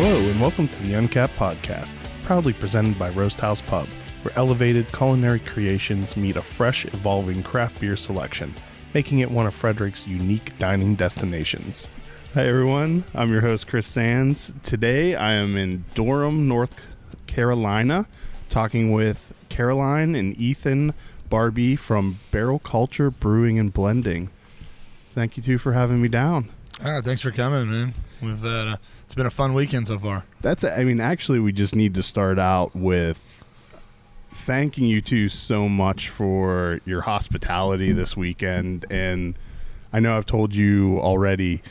Hello, and welcome to the Uncapped Podcast, proudly presented by Roast House Pub, where elevated culinary creations meet a fresh, evolving craft beer selection, making it one of Frederick's unique dining destinations. Hi, everyone. I'm your host, Chris Sands. Today, I am in Durham, North Carolina, talking with Caroline and Ethan Barbie from Barrel Culture Brewing and Blending. Thank you two for having me down. Ah, thanks for coming, man. We've uh, it's been a fun weekend so far. That's I mean actually we just need to start out with thanking you two so much for your hospitality this weekend and I know I've told you already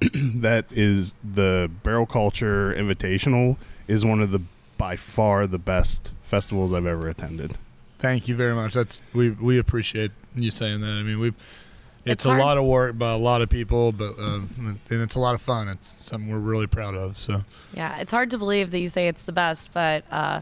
that is the Barrel Culture Invitational is one of the by far the best festivals I've ever attended. Thank you very much. That's we we appreciate you saying that. I mean, we it's, It's a lot of work by a lot of people, but um, and it's a lot of fun. It's something we're really proud of. So Yeah, it's hard to believe that you say it's the best, but uh,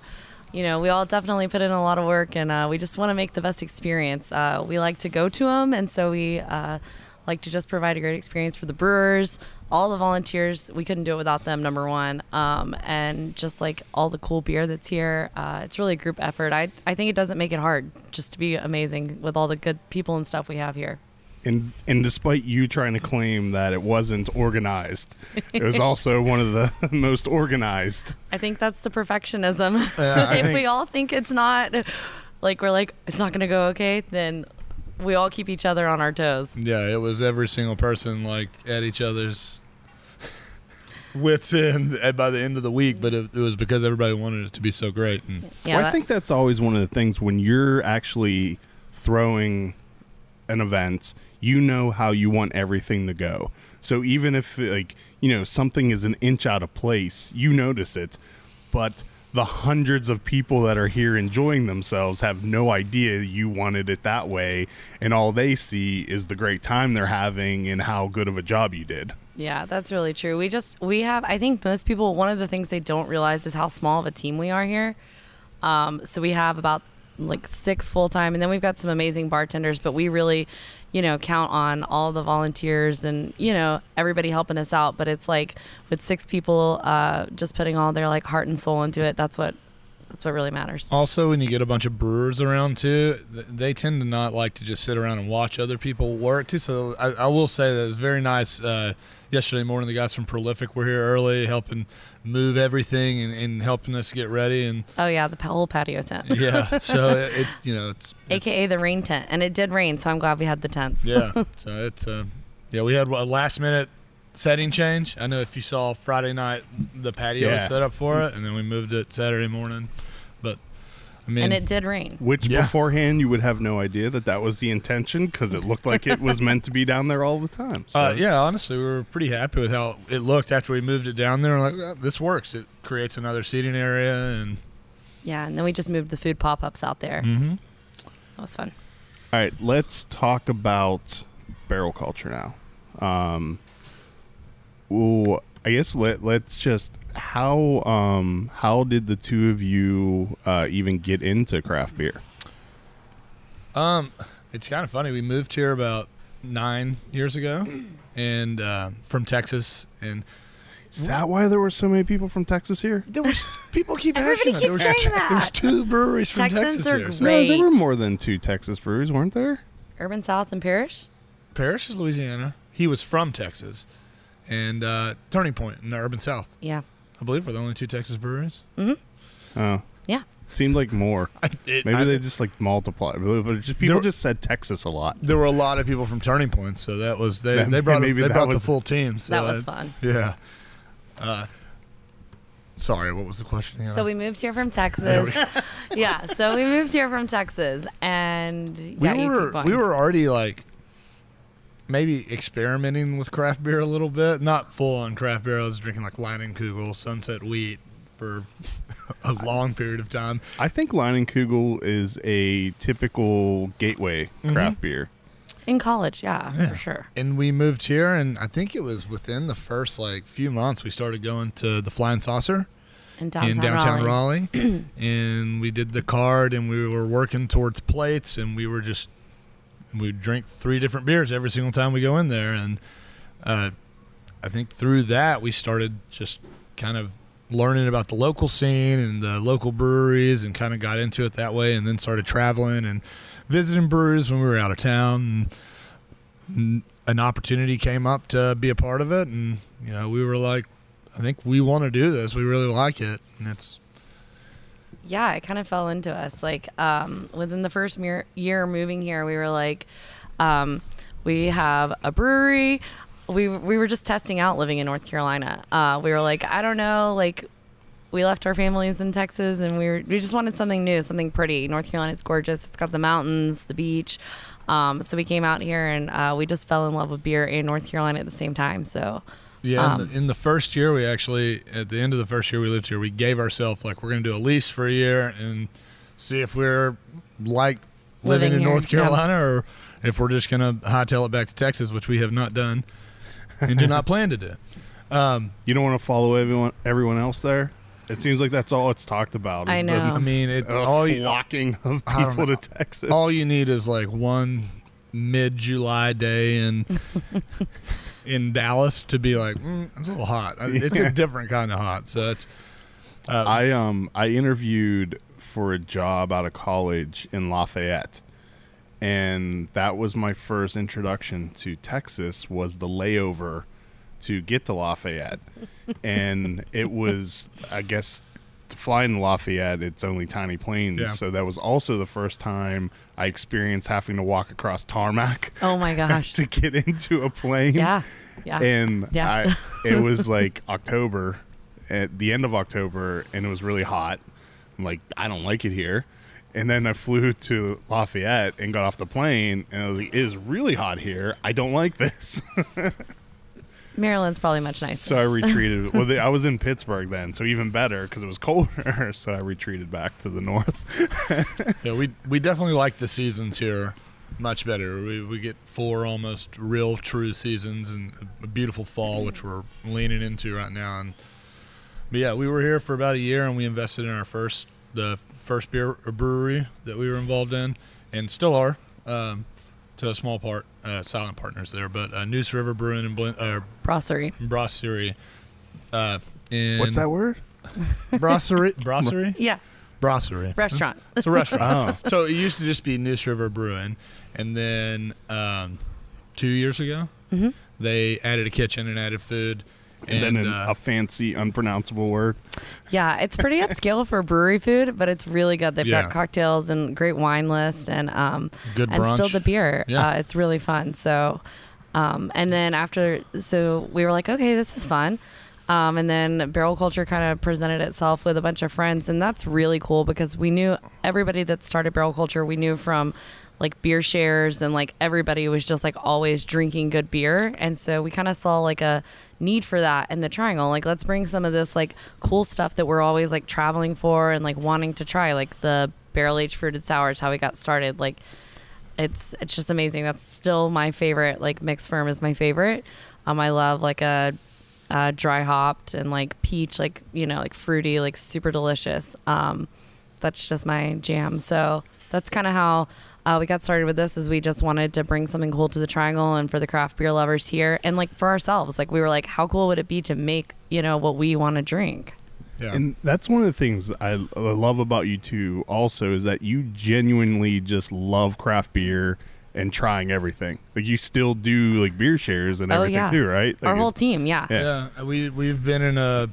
you know, we all definitely put in a lot of work, and uh, we just want to make the best experience. Uh, we like to go to them, and so we uh, like to just provide a great experience for the brewers, all the volunteers. We couldn't do it without them, number one, um, and just like all the cool beer that's here. Uh, it's really a group effort. I I think it doesn't make it hard just to be amazing with all the good people and stuff we have here. And and despite you trying to claim that it wasn't organized, it was also one of the most organized. I think that's the perfectionism. Yeah, I if we all think it's not, like we're like it's not gonna go okay, then we all keep each other on our toes. yeah, it was every single person like at each other's wits end by the end of the week, but it, it was because everybody wanted it to be so great. And Yeah, well, I think that's always one of the things when you're actually throwing an event, you know how you want everything to go. So even if like, you know, something is an inch out of place, you notice it, but the hundreds of people that are here enjoying themselves have no idea you wanted it that way and all they see is the great time they're having and how good of a job you did. yeah, that's really true. We just we have. I think most people. One of the things they don't realize is how small of a team we are here. Um, so we have about like six full time, and then we've got some amazing bartenders. But we really, you know, count on all the volunteers and you know everybody helping us out. But it's like with six people, uh, just putting all their like heart and soul into it. That's what that's what really matters. Also, when you get a bunch of brewers around too, they tend to not like to just sit around and watch other people work too. So I, I will say that it's very nice. Uh, yesterday morning, the guys from Prolific were here early, helping move everything and, and helping us get ready. And Oh yeah, the whole patio tent. yeah, so it, it you know it's, it's AKA the rain tent, and it did rain, so I'm glad we had the tents. yeah. So it's uh, yeah, we had a last minute setting change. I know if you saw Friday night, the patio Yeah. was set up for it, and then we moved it Saturday morning. But I mean, and it did rain. Which Yeah. beforehand you would have no idea that that was the intention because it looked like it was meant to be down there all the time. So. Uh, yeah, honestly, we were pretty happy with how it looked after we moved it down there. We're like, "Oh, this works. It creates another seating area, and Yeah, and then we just moved the food pop ups out there. mm-hmm. That was fun. All right, let's talk about barrel culture now. Um, well, I guess let let's just how um how did the two of you uh, even get into craft beer? um, it's kind of funny. We moved here about nine years ago, and uh, from Texas, and Is that why there were so many people from Texas here? there was people keep asking. us. keeps there was saying two, that. There's two breweries from Texans Texas are here. So great. No, there were more than two Texas breweries, weren't there? Urban South and Parish. Parrish is Louisiana. He was from Texas, and uh, Turning Point in the Urban South. Yeah. I believe we're the only two Texas breweries. Mm-hmm. Oh, Yeah. seemed like more. It- Maybe I- they just like multiplied. but just people There- just said Texas a lot. there were a lot of people from Turning Point, so that was they. That- they brought maybe they that brought the full team. So That was fun. Yeah. Uh, sorry, what was the question? again? So we moved here from Texas. yeah. So we moved here from Texas, and we yeah, you were keep going. we were already like maybe experimenting with craft beer a little bit, not full on craft beer. I was drinking like Leinenkugel, Sunset Wheat for a long period of time. I think Leinenkugel is a typical gateway mm-hmm. craft beer. in college. Yeah, Yeah. for sure. And we moved here, and I think it was within the first like few months we started going to the Flying Saucer. In downtown, in downtown Raleigh. Raleigh, and we did the card, and we were working towards plates, and we were just we drink three different beers every single time we go in there, and uh, I think through that we started just kind of learning about the local scene and the local breweries and kind of got into it that way and then started traveling and visiting breweries when we were out of town. And an opportunity came up to be a part of it and you know we were like i think we want to do this. We really like it. And it's yeah, it kind of fell into us. Like um, within the first mere- year moving here, we were like, um, we have a brewery. We we were just testing out living in North Carolina. Uh, we were like, I don't know, like we left our families in Texas and we were, we just wanted something new, something pretty. North Carolina's gorgeous. It's got the mountains, the beach. Um, so we came out here and uh, we just fell in love with beer in North Carolina at the same time. So yeah, Um, in, the, in the first year, we actually at the end of the first year we lived here, we gave ourselves like we're going to do a lease for a year and see if we're like living, Living in here, North yeah. Carolina or if we're just going to hightail it back to Texas, which we have not done and do not plan to do. Um, You don't want to follow everyone everyone else there. It seems like that's all it's talked about. Is I the- know. I mean, it's uh, all you, flocking of people to Texas. all you need is like one mid-July day in in Dallas to be like, mm, it's a little hot. It's a different kind of hot. So it's. Uh, I um I interviewed for a job out of college in Lafayette, and that was my first introduction to Texas. Was the layover to get to Lafayette, and it was I guess to fly in Lafayette, it's only tiny planes. Yeah. So that was also the first time I experienced having to walk across tarmac oh my gosh, to get into a plane yeah, yeah. and Yeah. I, it was like October, at the end of October, and it was really hot. I'm like, I don't like it here. And then I flew to Lafayette and got off the plane, and I was like, it is really hot here. I don't like this. Maryland's probably much nicer. so I retreated. well, the, I was in Pittsburgh then, so even better because it was colder. so I retreated back to the north. Yeah, we we definitely like the seasons here much better. We we get four almost real true seasons and a beautiful fall, which we're leaning into right now. And but yeah, we were here for about a year, and we invested in our first the first beer brewery that we were involved in, and still are. Um, to a small part, uh, silent partners there, but uh, Neuse River Brewing and Blend, uh, Brasserie. Brasserie. Uh, in What's that word? Brasserie? Brasserie? Yeah, Brasserie. Restaurant. It's, it's a restaurant. Oh, so it used to just be Neuse River Brewing, and then um, two years ago Mhm. they added a kitchen and added food, and, then an, uh, a fancy, unpronounceable word. yeah. It's pretty upscale for brewery food, but it's really good. They've Yeah. got cocktails and great wine list, and um, good and still the beer. Yeah. Uh, it's really fun. So, um, and then after, so we were like, okay, this is fun. Um, and then Barrel Culture kind of presented itself with a bunch of friends, and that's really cool because we knew everybody that started Barrel Culture. We knew from like beer shares and like everybody was just like always drinking good beer, and so we kind of saw like a need for that in the Triangle. Like, let's bring some of this like cool stuff that we're always like traveling for and like wanting to try, like the barrel aged fruited sours. How we got started, like it's it's just amazing. That's still my favorite. Like mixed ferm is my favorite. Um, I love like a, uh dry hopped and like peach, like you know, like fruity, like super delicious. Um, that's just my jam. So that's kind of how uh, we got started with this. Is we just wanted to bring something cool to the Triangle and for the craft beer lovers here, and like for ourselves. Like we were like, how cool would it be to make you know what we want to drink? yeah. And that's one of the things I I love about you two also is that you genuinely just love craft beer and trying everything. Like you still do like beer shares and Oh, everything yeah. too, right? Our whole team, yeah. Yeah. yeah, we we've been in a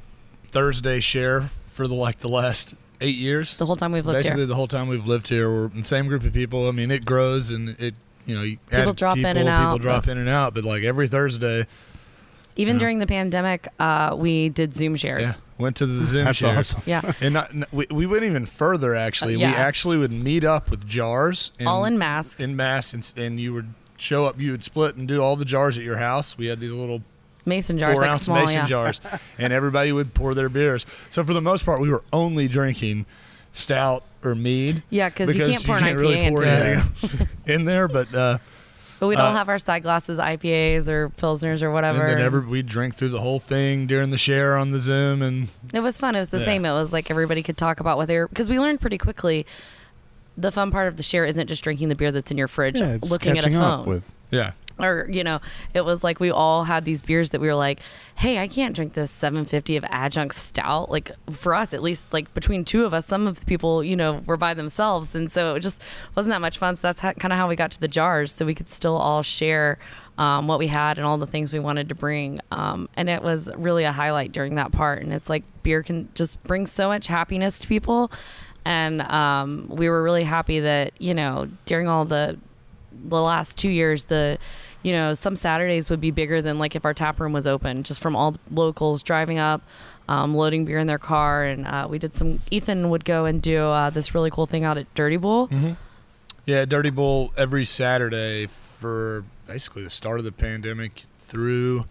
Thursday share for the like the last eight years. The whole time we've lived Basically, here. the whole time we've lived here, we're the same group of people. I mean, it grows and it you know you People add drop in people, and People out, drop but- in and out, but like every Thursday, Even Yeah. during the pandemic, uh, we did Zoom shares. yeah, went to the Zoom That's share. awesome. Yeah. And not, we, we went even further. Actually, Uh, yeah. we actually would meet up with jars, and, All in masks. in mass, and, and you would show up. You would split and do all the jars at your house. We had these little Mason jars, four like ounce small, mason yeah. jars, and everybody would pour their beers. So for the most part, we were only drinking stout or mead. Yeah, because you can't pour an IPA really pour into it. anything else in there. But uh, But we'd all Uh, have our side glasses, IPAs or pilsners or whatever. and then every, we drink through the whole thing during the share on the Zoom, and it was fun. It was the Yeah. same. It was like everybody could talk about what they were because we learned pretty quickly. The fun part of the share isn't just drinking the beer that's in your fridge, Yeah, it's looking at a catching up phone. with yeah, or you know it was like we all had these beers that we were like hey i can't drink this 750 of adjunct stout. Like for us at least like between two of us some of the people you know were by themselves. And so it just wasn't that much fun. So that's kind of how we got to the jars so we could still all share um, what we had and all the things we wanted to bring. Um, and it was really a highlight during that part. And it's like beer can just bring so much happiness to people. And um, we were really happy that you know during all the the last two years the you know some saturdays would be bigger than like if our tap room was open just from all locals driving up um, loading beer in their car. And uh, we did some ethan would go and do uh, this really cool thing out at Durty Bull Yeah, Durty Bull every Saturday for basically the start of the pandemic through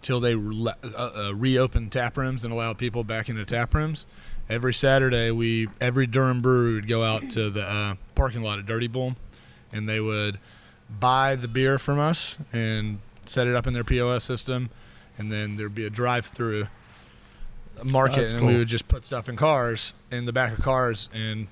till they re- uh, uh, reopened tap rooms and allowed people back into tap rooms. Every Saturday, we every Durham brewery would go out to the uh, parking lot at Durty Bull, and they would buy the beer from us and set it up in their POS system, and then there'd be a drive-through market, That's and we would just put stuff in cars in the back of cars and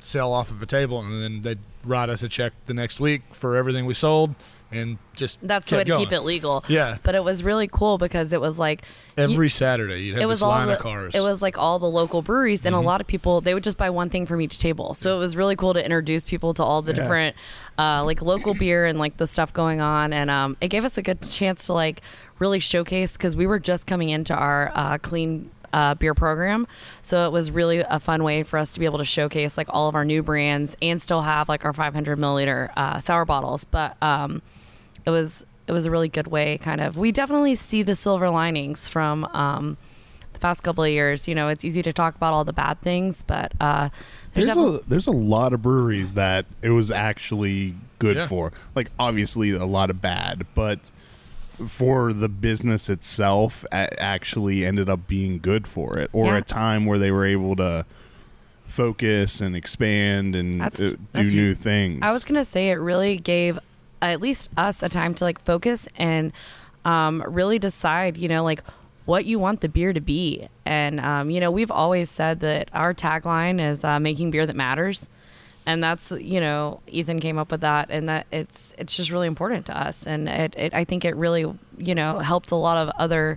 sell off of a table, and then they'd write us a check the next week for everything we sold, and just that's the way to keep it legal. Yeah, but it was really cool because it was like every Saturday you'd have it was this line the, of cars. Mm-hmm. it was like all the local breweries and a lot of people they would just buy one thing from each table. So it was really cool to introduce people to all the Yeah. different uh, like local beer and like the stuff going on and um, it gave us a good chance to like really showcase because we were just coming into our uh, clean uh, beer program. So it was really a fun way for us to be able to showcase like all of our new brands and still have like our 500 milliliter uh, sour bottles. But um, it was it was a really good way kind of we definitely see the silver linings from um, the past couple of years you know it's easy to talk about all the bad things but uh, there's, There's defi- a there's a lot of breweries that it was actually good Yeah. for. Like obviously a lot of bad, but for the business itself, actually ended up being good for it, or Yeah. a time where they were able to focus and expand and That's- uh, do that's- new things. I was gonna say it really gave at least us a time to like focus and um, really decide, you know, like what you want the beer to be. And um, you know, we've always said that our tagline is uh, making beer that matters. And that's you know Ethan came up with that, and that it's it's just really important to us, and it, it I think it really you know helped a lot of other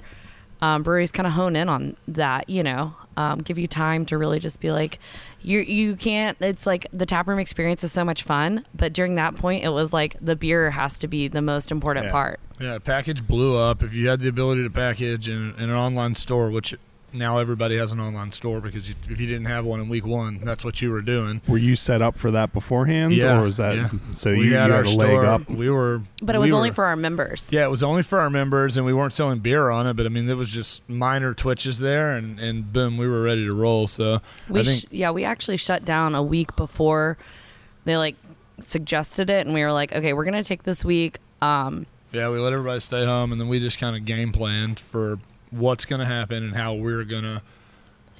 um, breweries kind of hone in on that, you know, um, give you time to really just be like, you you can't. It's like the taproom experience is so much fun, but during that point, it was like the beer has to be the most important Yeah. part. yeah, package blew up. If you had the ability to package in, in an online store, which now everybody has an online store because you, if you didn't have one in week one, that's what you were doing. Were you set up for that beforehand, Yeah, or was that yeah. so we you, had you our had a leg store. up? We were, But it we was only were- for our members. Yeah, it was only for our members, and we weren't selling beer on it. But I mean, there was just minor twitches there, and, and boom, we were ready to roll. So We I think sh- yeah, we actually shut down a week before they like suggested it, and we were like, okay, we're gonna take this week. Um, yeah, we let everybody stay home, and then we just kind of game planned for what's going to happen and how we're going to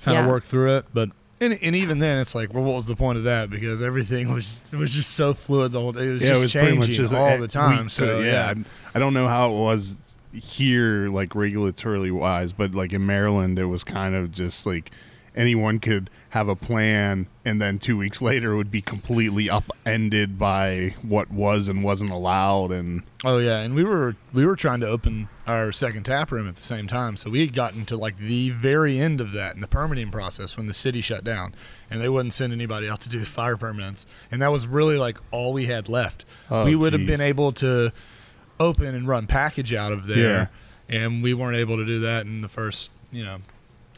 kind of Yeah. work through it. But and, and even then, it's like, well, what was the point of that? Because everything was it was just so fluid the whole day. It was yeah, just it was changing pretty much just all eh, the time. week to- So yeah, I, I don't know how it was here, like regulatorily wise, but like in Maryland, it was kind of just like anyone could have a plan, and then two weeks later it would be completely upended by what was and wasn't allowed, and Oh yeah, and we were we were trying to open our second tap room at the same time, so we had gotten to like the very end of that in the permitting process when the city shut down, and they wouldn't send anybody out to do fire permits, and that was really like all we had left. Oh, we would have been able to open and run package out of there, and we weren't able to do that in the first you know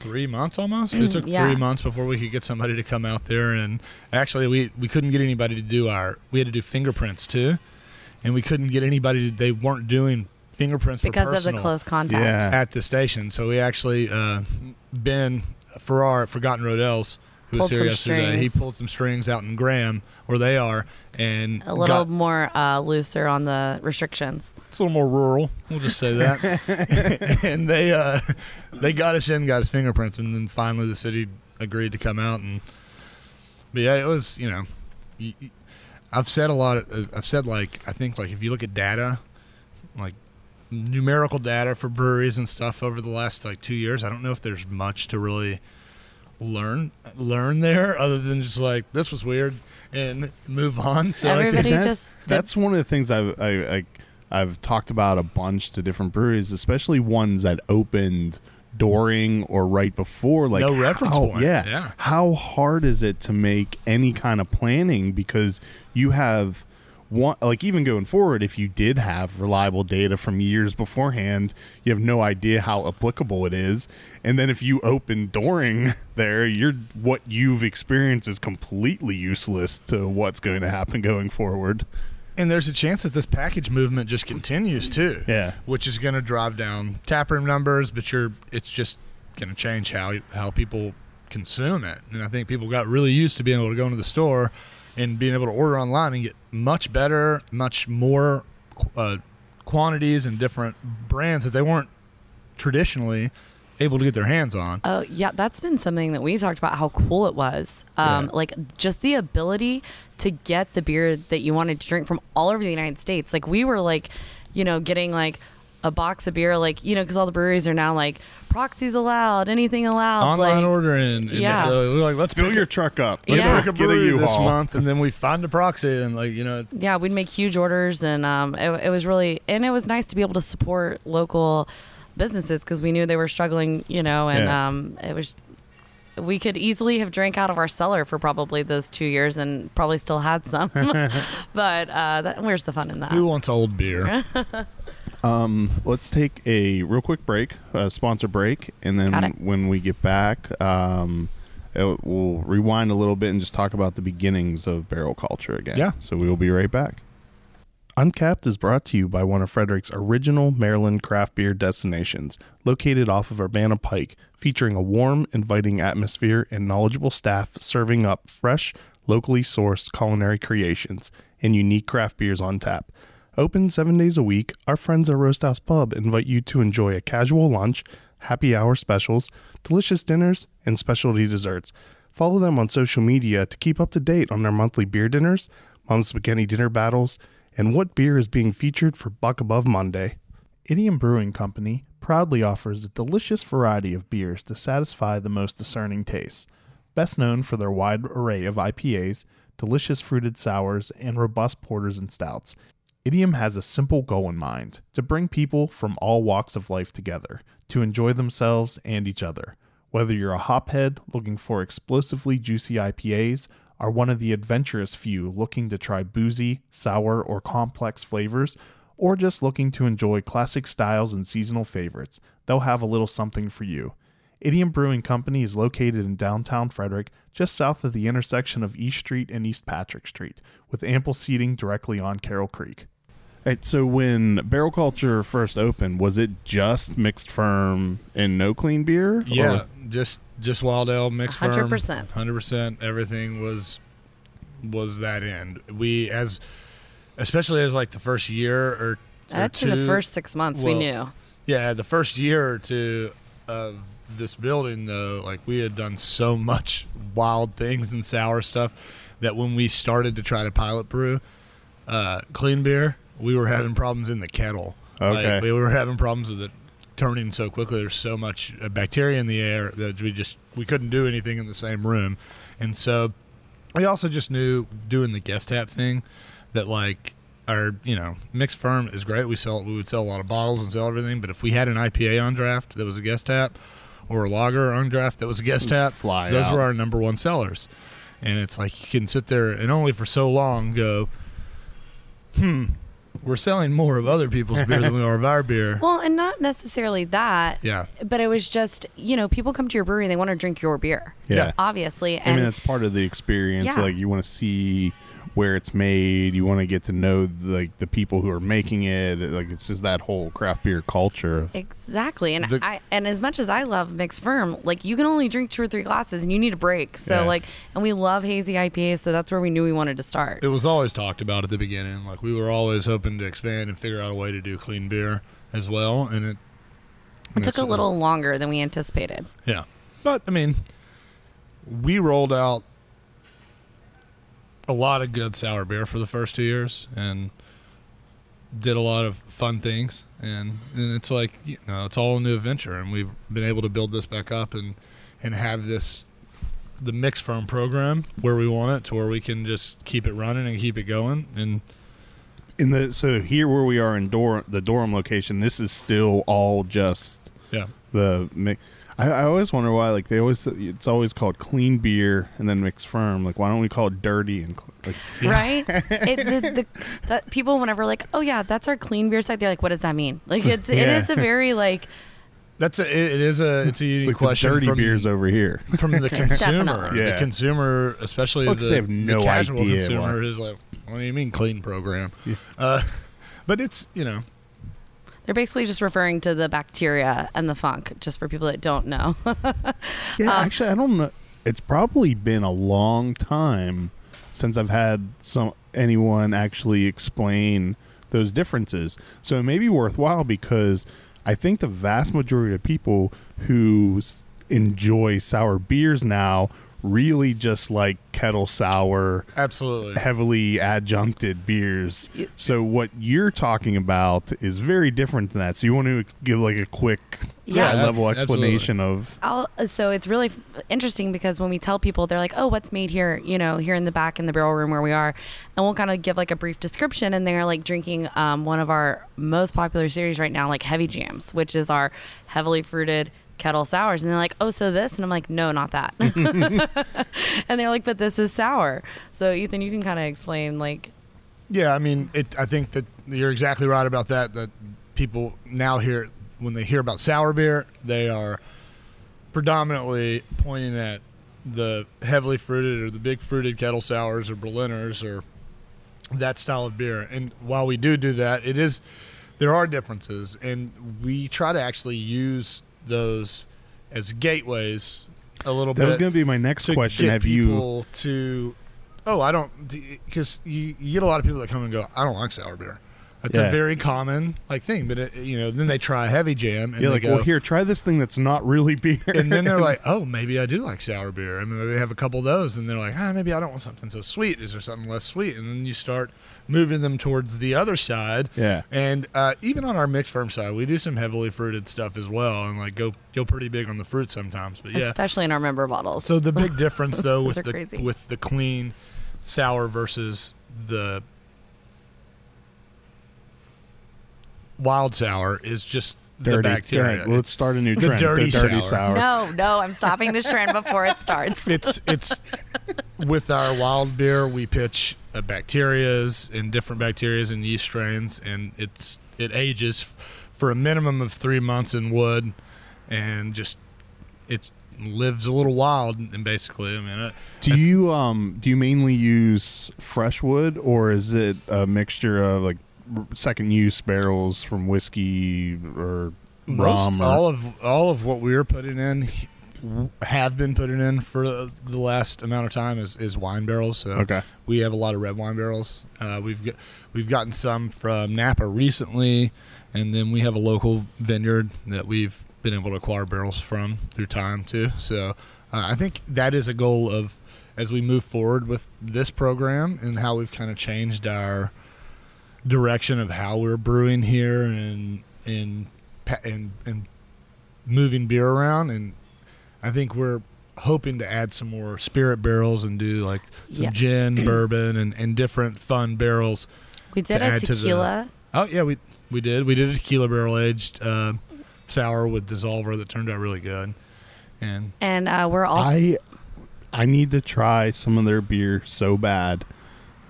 three months almost. It took Yeah. three months before we could get somebody to come out there, and actually we we couldn't get anybody to do our. We had to do fingerprints too, and we couldn't get anybody. To, they weren't doing fingerprints for because of the close contact. Yeah. at the station. So we actually uh, Ben Farrar at Forgotten Road Ales, who was here some yesterday. He pulled some strings out in Graham where they are, and A little got- more uh, looser on the restrictions. it's a little more rural. We'll just say that. and they uh, they got us in, got us fingerprints, and then finally the city agreed to come out. And but yeah, it was you know, I've said a lot. Of, uh, I've said like I think like if you look at data, like numerical data for breweries and stuff over the last like two years, I don't know if there's much to really learn learn there other than just like this was weird and move on. So like, Everybody That- just did- that's one of the things I, I, I I've talked about a bunch to different breweries, especially ones that opened during or right before like No reference how- point. Yeah. Yeah. How hard is it to make any kind of planning because you have one like even going forward if you did have reliable data from years beforehand, you have no idea how applicable it is. And then if you open during there, you're what you've experienced is completely useless to what's going to happen going forward. And there's a chance that this package movement just continues too. Yeah. Which is going to drive down taproom numbers, but you're it's just going to change how how people consume it. And I think people got really used to being able to go into the store and being able to order online and get much better, much more uh, quantities and different brands that they weren't traditionally able to get their hands on. Oh yeah, that's been something that we talked about how cool it was. Um, Yeah. Like just the ability to get the beer that you wanted to drink from all over the United States. Like we were like, you know, getting like a box of beer, like you know, because all the breweries are now like proxies allowed, anything allowed. Online like, ordering. And Yeah. So we're like, let's Fill your a, truck up. Let's let's Yeah. pick a Get a brewery this month, and then we find a proxy, and like you know, yeah, we'd make huge orders, and um, it, it was really, and it was nice to be able to support local businesses because we knew they were struggling, you know, and Yeah. um, it was. We could easily have drank out of our cellar for probably those two years and probably still had some, but uh, that, where's the fun in that? who wants old beer? Um, let's take a real quick break, a sponsor break, and then when we get back, um, it- we'll rewind a little bit and just talk about the beginnings of barrel culture again. Yeah. So we will be right back. Uncapped is brought to you by one of Frederick's original Maryland craft beer destinations, located off of Urbana Pike, featuring a warm, inviting atmosphere and knowledgeable staff serving up fresh, locally sourced culinary creations and unique craft beers on tap. Open seven days a week, our friends at Roast House Pub invite you to enjoy a casual lunch, happy hour specials, delicious dinners, and specialty desserts. Follow them on social media to keep up to date on their monthly beer dinners, Mom's Spaghetti dinner battles, and what beer is being featured for Buck Above Monday. Idiom Brewing Company proudly offers a delicious variety of beers to satisfy the most discerning tastes. Best known for their wide array of IPAs, delicious fruited sours, and robust porters and stouts, Idiom has a simple goal in mind to bring people from all walks of life together to enjoy themselves and each other. Whether you're a hophead looking for explosively juicy IPAs, are one of the adventurous few looking to try boozy, sour, or complex flavors, or just looking to enjoy classic styles and seasonal favorites, they'll have a little something for you. Idiom Brewing Company is located in downtown Frederick, just south of the intersection of East Street and East Patrick Street, with ample seating directly on Carroll Creek. Right, so when Barrel Culture first opened, was it just mixed ferm and no clean beer? Yeah, Or- just just wild ale mixed ferm. 100%. Hundred percent. Everything was was that end. We as especially as like the first year or, or That's in the first six months we knew. Yeah, the first year or two of this building though, like we had done so much wild things and sour stuff that when we started to try to pilot brew uh, clean beer, we were having problems in the kettle. Okay. Like, we were having problems with it turning so quickly. There's so much uh, bacteria in the air that we just we couldn't do anything in the same room, and so we also just knew doing the guest tap thing that like our you know mixed ferm is great. We sell we would sell a lot of bottles and sell everything, but if we had an IPA on draft that was a guest tap, or a lager on draft that was a guest tap, fly those out. were our number one sellers. And it's like you can sit there and only for so long go, hmm, we're selling more of other people's beer than we are of our beer. Well, and not necessarily that, Yeah. but it was just, you know, people come to your brewery and they want to drink your beer. Yeah. Obviously. I mean, that's part of the experience. Yeah. Like, you want to see where it's made. You want to get to know like the people who are making it. Like, it's just that whole craft beer culture. Exactly, and The- I and as much as I love mixed ferm, like you can only drink two or three glasses, and you need a break. So Yeah. like, and we love hazy IPAs, so that's where we knew we wanted to start. It was always talked about at the beginning. Like we were always hoping to expand and figure out a way to do clean beer as well. And it, It took it's, a little longer than we anticipated. Yeah. But I mean, we rolled out a lot of good sour beer for the first two years and did a lot of fun things and, and it's like you know it's all a new adventure and we've been able to build this back up and and have this the mix ferm program where we want it to where we can just keep it running and keep it going and in the so here where we are in Dor the Durham location, this is still all just Yeah. the mix. I, I always wonder why like they always it's always called clean beer and then mixed ferm. Like why don't we call it dirty and cl- like right? It, the, the, that people whenever like, oh yeah, that's our clean beer site. They're like, what does that mean? Like it's it Yeah. is a very like That's a it, it is a it's a unique it's like question the dirty from, beers over here. from the consumer. Yeah. The consumer, especially Well, 'cause the, they have no the casual idea consumer, why. is like, what do you mean clean program? Yeah. Uh, but it's you know they're basically just referring to the bacteria and the funk, just for people that don't know. Yeah, Um, actually, I don't know. It's probably been a long time since I've had some anyone actually explain those differences. So it may be worthwhile because I think the vast majority of people who s- enjoy sour beers now really just like kettle sour absolutely. heavily adjuncted beers. Y- So what you're talking about is very different than that. So you want to give like a quick Yeah. high level ab- explanation of I'll, so it's really f- interesting because when we tell people, they're like, "Oh, what's made here?" You know, here in the back in the barrel room where we are, and we'll kind of give like a brief description, and they're like drinking um, one of our most popular series right now, like Heavy Jams, which is our heavily fruited kettle sours, and they're like, "Oh, so this?" And I'm like, "No, not that." and they're like, "But this is sour." So Ethan, you can kind of explain like, Yeah, I mean, it. I think that you're exactly right about that. That people now hear when they hear about sour beer, they are predominantly pointing at the heavily fruited or the big fruited kettle sours or Berliners or that style of beer. And while we do do that, it is there are differences, and we try to actually use those as gateways a little That bit That was going to be my next question. Have you? to oh i don't because you, you get a lot of people that come and go i don't like sour beer that's Yeah. a very common like thing but it, you know then they try a heavy jam and You're they like, go, well, here, try this thing that's not really beer. and then they're like oh maybe i do like sour beer i mean maybe they have a couple of those and they're like ah maybe i don't want something so sweet is there something less sweet and then you start moving them towards the other side yeah, and uh, even on our mixed ferm side we do some heavily fruited stuff as well and like go go pretty big on the fruit sometimes but yeah especially in our member bottles. so the big difference though with the crazy. with the clean sour versus the wild sour is just dirty. the bacteria. All right, let's start a new the trend. dirty the dirty sour. sour. no, no, I'm stopping this trend before it starts. it's it's with our wild beer we pitch uh, bacterias and different bacterias and yeast strains and it's it ages for a minimum of three months in wood and just it lives a little wild and basically I mean it, Do you um do you mainly use fresh wood or is it a mixture of like r- second use barrels from whiskey or most rum? Or, all of all of what we're putting in have been putting in for the last amount of time is, is wine barrels. So okay, we have a lot of red wine barrels. Uh, we've got, we've gotten some from Napa recently, and then we have a local vineyard that we've been able to acquire barrels from through time too. So uh, I think that is a goal of as we move forward with this program and how we've kind of changed our direction of how we're brewing here and and and and moving beer around and I think we're hoping to add some more spirit barrels and do like some Yeah. gin, bourbon, and, and different fun barrels. We did to a add to the- tequila. Oh yeah, we we did. We did a tequila barrel aged uh, sour with dissolver that turned out really good. And and uh, we're also I I need to try some of their beer so bad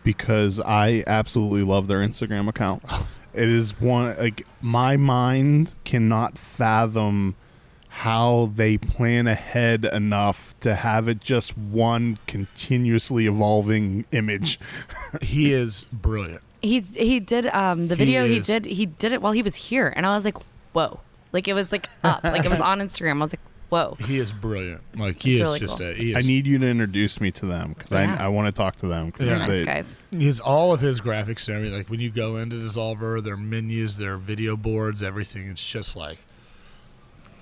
because I absolutely love their Instagram account. It is one like my mind cannot fathom how they plan ahead enough to have it just one continuously evolving image. he is brilliant. he he did um the video he, is. did he did it while he was here and I was like whoa like it was like up like it was on Instagram I was like whoa He is brilliant. Like he It's is really just cool. a. He I is, need you to introduce me to them because Yeah. I, I want to talk to them. 'cause they're Yeah. nice they- guys his all of his graphics and everything. Like when you go into Dissolver, their menus, their video boards, everything. It's just like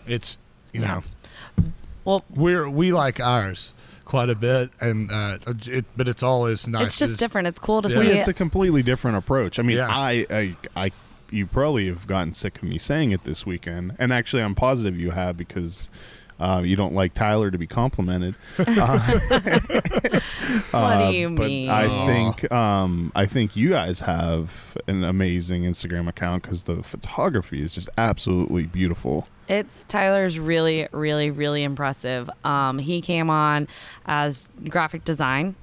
it's you Yeah. know well we're we like ours quite a bit, and uh, it, but it's always nice. it's just to different it's cool to Yeah. Well, see yeah, it's it a completely different approach. I mean, Yeah. I, I, I, you probably have gotten sick of me saying it this weekend, and actually, I'm positive you have because Uh, you don't like Tyler to be complimented. What do you Uh, but mean? I think um, I think you guys have an amazing Instagram account because the photography is just absolutely beautiful. It's Tyler's really, really, really impressive. Um, he came on as graphic design,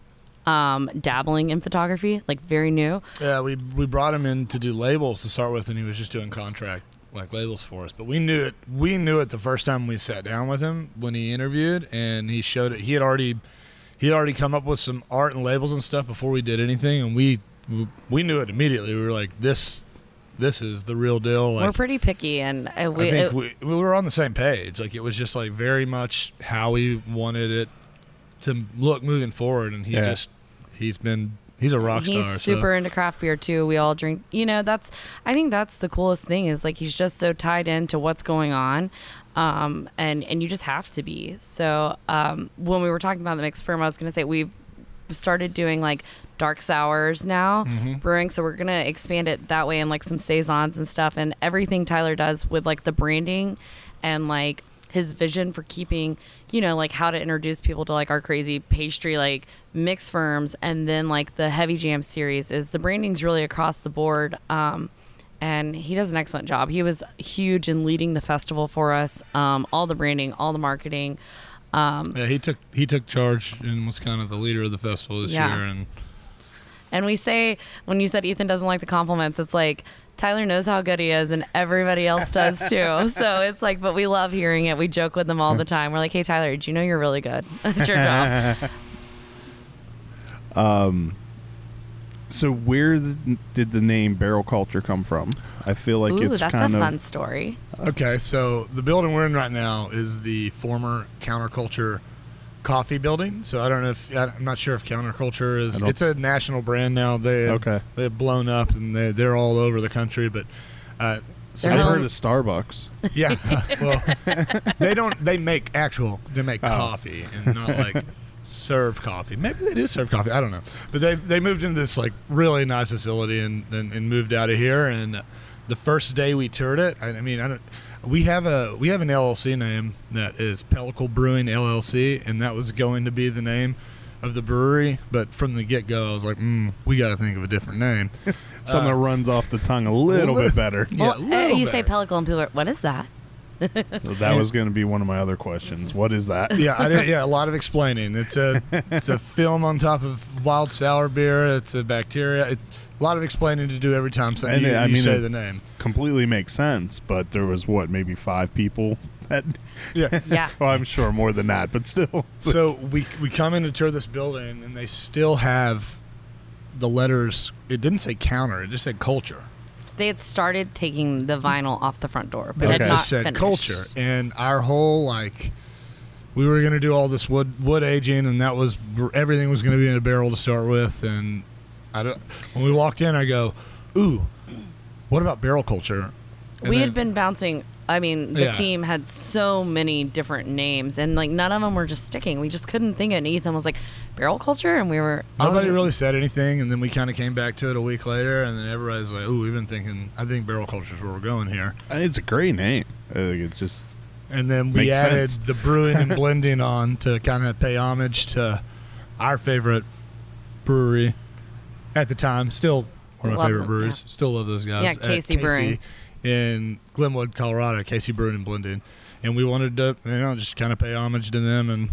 um, dabbling in photography, like very new. Yeah, we we brought him in to do labels to start with, and he was just doing contract like labels for us. But we knew it. We knew it the first time we sat down with him when he interviewed, and he showed it. He had already he had already come up with some art and labels and stuff before we did anything, and we we knew it immediately. We were like, this this is the real deal. Like, We're pretty picky, and uh, we, I think it- we, we were on the same page. Like it was just like very much how we wanted it to look moving forward, and he Yeah. just he's been he's a rock he's star. so- super into craft beer too. We all drink. You know, that's I think that's the coolest thing is like he's just so tied into what's going on, um, and and you just have to be. So um, when we were talking about the mixed ferm, I was gonna say we've started doing like dark sours now brewing so we're gonna expand it that way and like some saisons and stuff and everything tyler does with like the branding and like his vision for keeping you know like how to introduce people to like our crazy pastry like mix ferms and then like the heavy jam series is the branding's really across the board um and he does an excellent job he was huge in leading the festival for us um all the branding all the marketing um Yeah, he took he took charge and was kind of the leader of the festival this Yeah. year. And And we say when you said Ethan doesn't like the compliments, it's like Tyler knows how good he is, and everybody else does too. so it's like, but we love hearing it. We joke with them all the time. We're like, "Hey, Tyler, do you know you're really good at your job?" Um, so where th- did the name Barrel Culture come from? I feel like Ooh, it's that's a of fun story. okay, so the building we're in right now is the former Counterculture Coffee Building. So I don't know if I'm not sure if Counterculture is. It's a national brand now. They Okay. they've blown up and they they're all over the country. But uh, so I've heard of Starbucks. Yeah. well, they don't. They make actual. They make coffee and not like serve coffee. Maybe they do serve coffee. I don't know. But they they moved into this like really nice facility and and, and moved out of here. And the first day we toured it, I, I mean, I don't. We have a we have an LLC name that is Pellicle Brewing LLC, and that was going to be the name of the brewery. But from the get go, I was like, mm, we got to think of a different name. Something that runs off the tongue a little li- bit better. Yeah, well, a uh, little you say pellicle, and people are, "What is that?" So that was going to be one of my other questions. What is that? yeah, I did, yeah, a lot of explaining. It's a it's a film on top of wild sour beer. It's a bacteria. It, a lot of explaining to do every time so And you, it- I you mean, say it- the name. Completely makes sense, but there was what maybe five people that. Yeah. Yeah. Well, I'm sure more than that, but still. so we we come in to tour this building and they still have the letters. It didn't say counter. It just said culture. They had started taking the vinyl off the front door, but But it's it not just said finished. culture, and our whole like. We were going to do all this wood wood aging, and that was everything was going to be in a barrel to start with. And I don't. When we walked in, I go, "Ooh, what about barrel culture?" And we then- had been bouncing. I mean, the Yeah. team had so many different names, and like none of them were just sticking. We just couldn't think. of. It. And Ethan was like, "Barrel culture," and we were Nobody like, really said anything, and then we kind of came back to it a week later, and then everybody's like, "Ooh, we've been thinking. I think barrel culture is where we're going here." It's a great name. Uh, It's just And then we Makes added sense. the brewing and blending on to kind of pay homage to our favorite brewery at the time. Still one of my Love favorite them, breweries. yeah. Still love those guys. Yeah, at Casey Brewing. in Glenwood, Colorado. Casey Brewing and Blending, and we wanted to, you know, just kind of pay homage to them and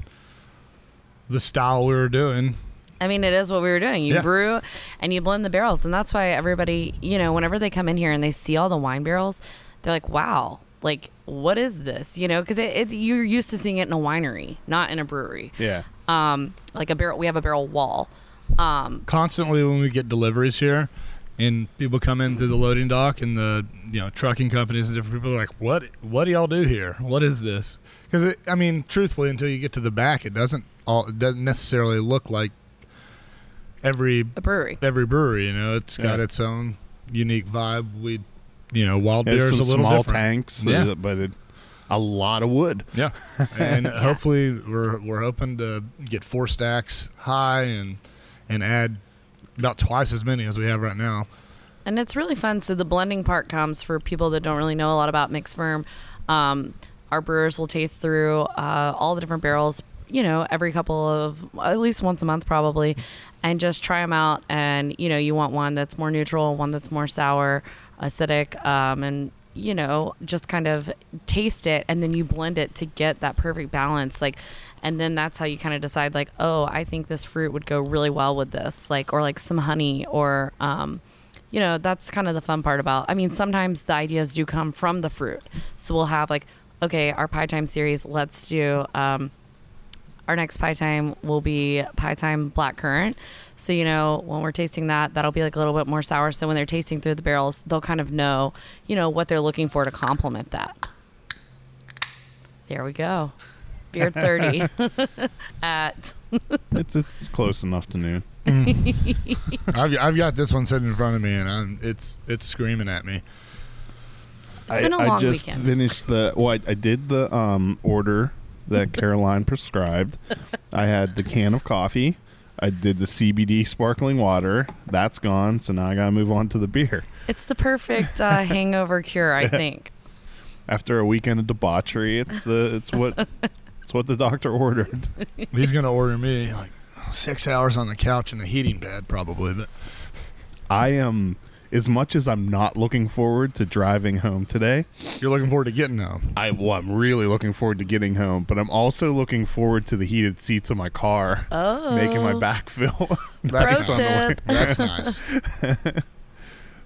the style we were doing. I mean, it is what we were doing. You Yeah. brew and you blend the barrels, and that's why everybody, you know, whenever they come in here and they see all the wine barrels, they're like, "Wow, like what is this?" You know, because it, it you're used to seeing it in a winery, not in a brewery. yeah. Um, like a barrel, we have a barrel wall. Um, constantly when we get deliveries here and people come in through the loading dock and the you know trucking companies and different people are like what what do y'all do here what is this because i mean truthfully until you get to the back it doesn't all it doesn't necessarily look like every a brewery. every brewery you know it's got Yeah. its own unique vibe we you know wild beer There's is a some little small different tanks, uh, Yeah. but it, a lot of wood. yeah and hopefully we're we're hoping to get four stacks high and and add about twice as many as we have right now And it's really fun. So the blending part comes for people that don't really know a lot about mixed Ferm. Um, our brewers will taste through uh, all the different barrels, you know, every couple of at least once a month probably, and just try them out. And you know, you want one that's more neutral, one that's more sour, acidic, um, and you know, just kind of taste it, and then you blend it to get that perfect balance. Like, and then that's how you kind of decide, like, oh, I think this fruit would go really well with this, like, or like some honey, or um, you know, that's kind of the fun part about. I mean, sometimes the ideas do come from the fruit, so we'll have like, okay, our pie time series, let's do. Um, our next pie time will be pie time black currant. So, you know, when we're tasting that, that'll be like a little bit more sour. So when they're tasting through the barrels, they'll kind of know, you know, what they're looking for to complement that. There we go. Beard 30 at It's it's close enough to noon. I've, I've got this one sitting in front of me, and I'm, it's it's screaming at me. It's been a I long I just weekend. finished the. Well, I, I did the um order that Caroline prescribed. I had the can of coffee. I did the CBD sparkling water. That's gone. So now I gotta move on to the beer. It's the perfect uh, hangover cure, I think. After a weekend of debauchery, it's the it's what it's what the doctor ordered. He's gonna order me like six hours on the couch in a heating bed, probably. But I am as much as I'm not looking forward to driving home today. you're looking forward to getting home. I well, I'm really looking forward to getting home, but I'm also looking forward to the heated seats of my car, Oh. making my back feel. That's Pro tip. That's nice.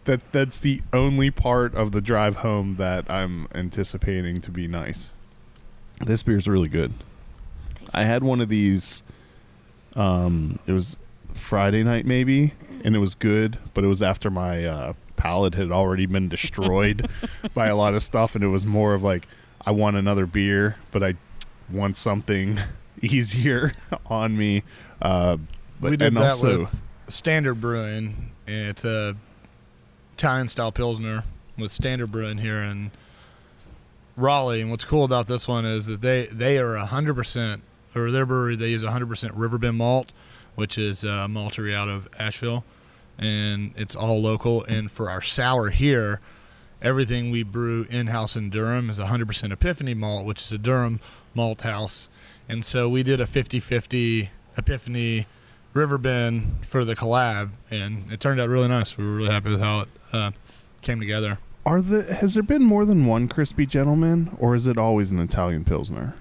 that that's the only part of the drive home that I'm anticipating to be nice. This beer's really good. I had one of these um it was Friday night maybe and it was good, but it was after my uh palate had already been destroyed by a lot of stuff and it was more of like I want another beer, but I want something easier on me. Uh but we did and that also with Standard Brewing. and It's a Italian style pilsner with Standard Brewing here in Raleigh. And what's cool about this one is that they they are hundred percent, or their brewery they use hundred percent Riverbend malt, which is uh, maltery out of Asheville, and it's all local. And for our sour here, everything we brew in house in Durham is 100% Epiphany malt, which is a Durham malt house. And so we did a 50 50 Epiphany Riverbend for the collab, and it turned out really nice. We were really happy with how it uh, came together. Are the has there been more than one crispy gentleman, or is it always an Italian pilsner?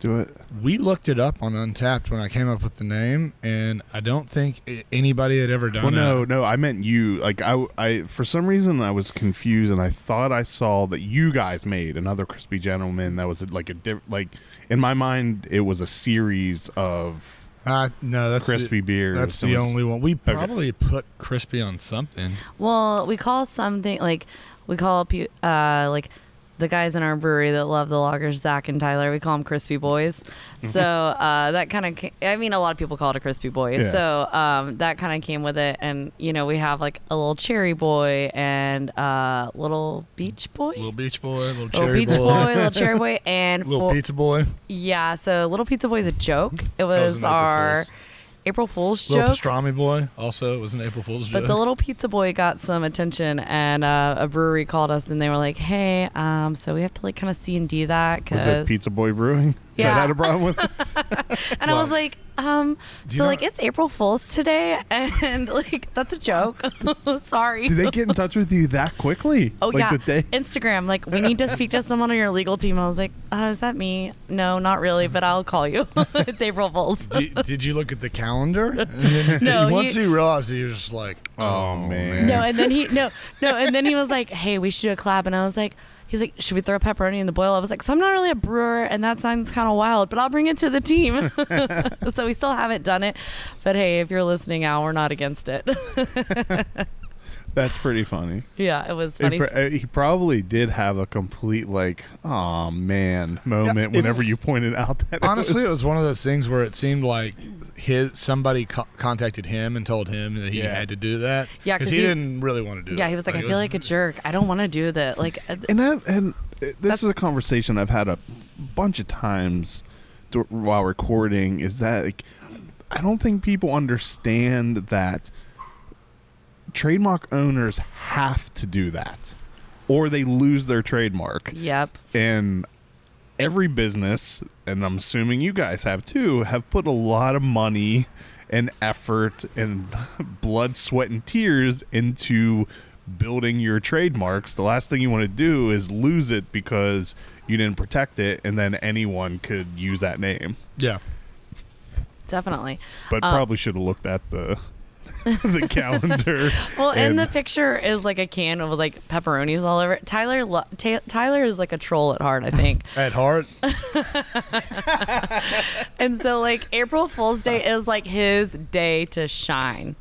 Do it. We looked it up on Untappd when I came up with the name, and I don't think anybody had ever done Well, no, it. no, I meant you. Like I, I for some reason I was confused, and I thought I saw that you guys made another crispy gentleman that was like a diff, like in my mind it was a series of Uh, no, that's crispy the, beers. That's the was- only one. We probably put crispy on something. Well, we call something like we call pe- uh like the guys in our brewery that love the lagers, Zach and Tyler. We call them crispy boys. So uh, that kind of, I mean, a lot of people call it a crispy boy. Yeah. So um, that kind of came with it, and you know, we have like a little cherry boy and uh, little beach boy. Little beach boy, little Little cherry beach boy, boy, little cherry boy, and little for- pizza boy. yeah. So little pizza boy is a joke. It was was, our Fool's. April Fool's Little joke. pastrami boy. Also, it was an April Fool's joke. But the little pizza boy got some attention, and uh, a brewery called us, and they were like, "Hey, um, so we have to like kind of C and D that was because." it Pizza Boy Brewing Yeah. that had a problem with it? And I was like, um, "So know- like it's April Fool's today, and like that's a joke. Sorry." Did they get in touch with you that quickly? Oh like yeah, the day. Instagram. Like we need to speak to someone on your legal team. I was like, uh, "Is that me? No, not really, but I'll call you. it's April Fool's." did, did you look at the calendar? No, Once he- you realized, he was just like, Oh, oh, man. man. No, and then he no no, and then he was like, "Hey, we should do a collab," and I was like. He's like, should we throw pepperoni in the boil? I was like, so I'm not really a brewer, and that sounds kind of wild, but I'll bring it to the team. so we still haven't done it, but hey, if you're listening, out, we're not against it. That's pretty funny. yeah, it was It funny. pr- uh, he probably did have a complete like, oh man, moment it whenever was- you pointed out that. Honestly, it it was, was one of those things where it seemed like his somebody co- contacted him and told him that he Yeah. had to do that. Yeah, 'cause he, he- didn't really want to do. It. Yeah, it. he was like, I it feel like a jerk. I don't want to do that. Like, uh, and that, and uh, this is a conversation I've had a bunch of times dur- while recording. Is that like, I don't think people understand that trademark owners have to do that, or they lose their trademark. yep. and every business, and I'm assuming you guys have too, have put a lot of money and effort and blood, sweat, and tears into building your trademarks. The last thing you want to do is lose it because you didn't protect it, and then anyone could use that name. Yeah. Definitely. But Um, probably should have looked at the the calendar. Well, and, and- the picture is like a can with like pepperonis all over it. Tyler, lo- Ta- Tyler is like a troll at heart, I think. At heart, and so like April Fool's Day is like his day to shine.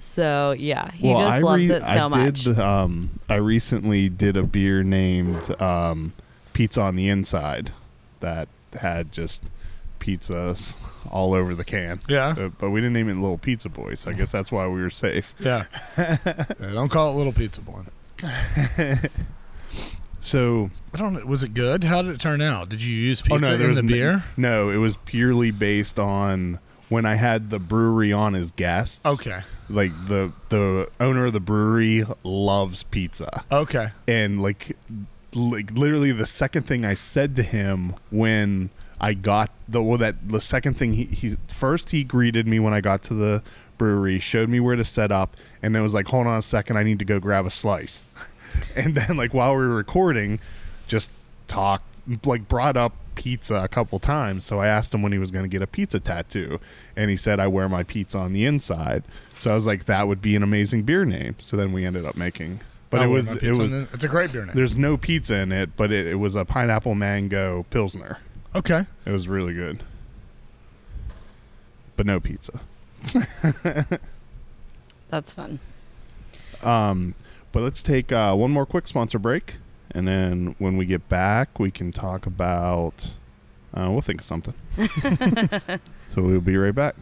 So yeah, he Well, just I loves re- it so I much. Did, um, I recently did a beer named um, Pizza on the Inside that had just pizzas all over the can. Yeah. Uh, but we didn't name it Little Pizza Boy, so I guess that's why we were safe. yeah. Yeah, Don't call it Little Pizza Boy. So, I don't. Was it good? How did it turn out? Did you use pizza oh no, there in the n- beer? No, it was purely based on when I had the brewery on as guests. Okay. Like the the owner of the brewery loves pizza. Okay. and like like literally the second thing I said to him when I got the well that the second thing he he first he greeted me when I got to the brewery, showed me where to set up, and then was like, "Hold on a second, I need to go grab a slice." and then like while we were recording, just talked like brought up pizza a couple times. So I asked him when he was going to get a pizza tattoo, and he said, "I wear my pizza on the inside." So I was like, "That would be an amazing beer name." So then we ended up making. But I it was it was the- it's a great beer name. there's no pizza in it, but it, it was a pineapple mango pilsner. Okay. It was really good, but no pizza. That's fun. Um, but let's take uh, one more quick sponsor break, and then when we get back, we can talk about. Uh, we'll think of something. so we'll be right back.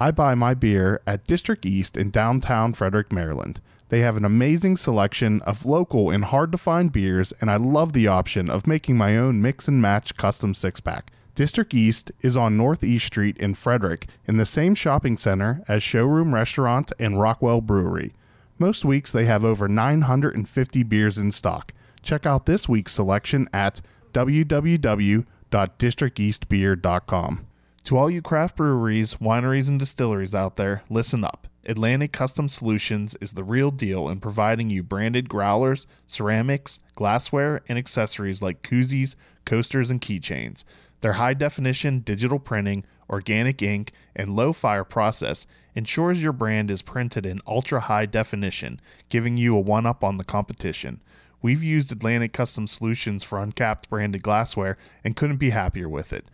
I buy my beer at District East in downtown Frederick, Maryland. They have an amazing selection of local and hard to find beers, and I love the option of making my own mix and match custom six pack. District East is on Northeast Street in Frederick in the same shopping center as Showroom Restaurant and Rockwell Brewery. Most weeks they have over 950 beers in stock. Check out this week's selection at www.districteastbeer.com. To all you craft breweries, wineries, and distilleries out there, listen up. Atlantic Custom Solutions is the real deal in providing you branded growlers, ceramics, glassware, and accessories like koozies, coasters, and keychains. Their high definition digital printing, organic ink, and low fire process ensures your brand is printed in ultra high definition, giving you a one up on the competition. We've used Atlantic Custom Solutions for uncapped branded glassware and couldn't be happier with it.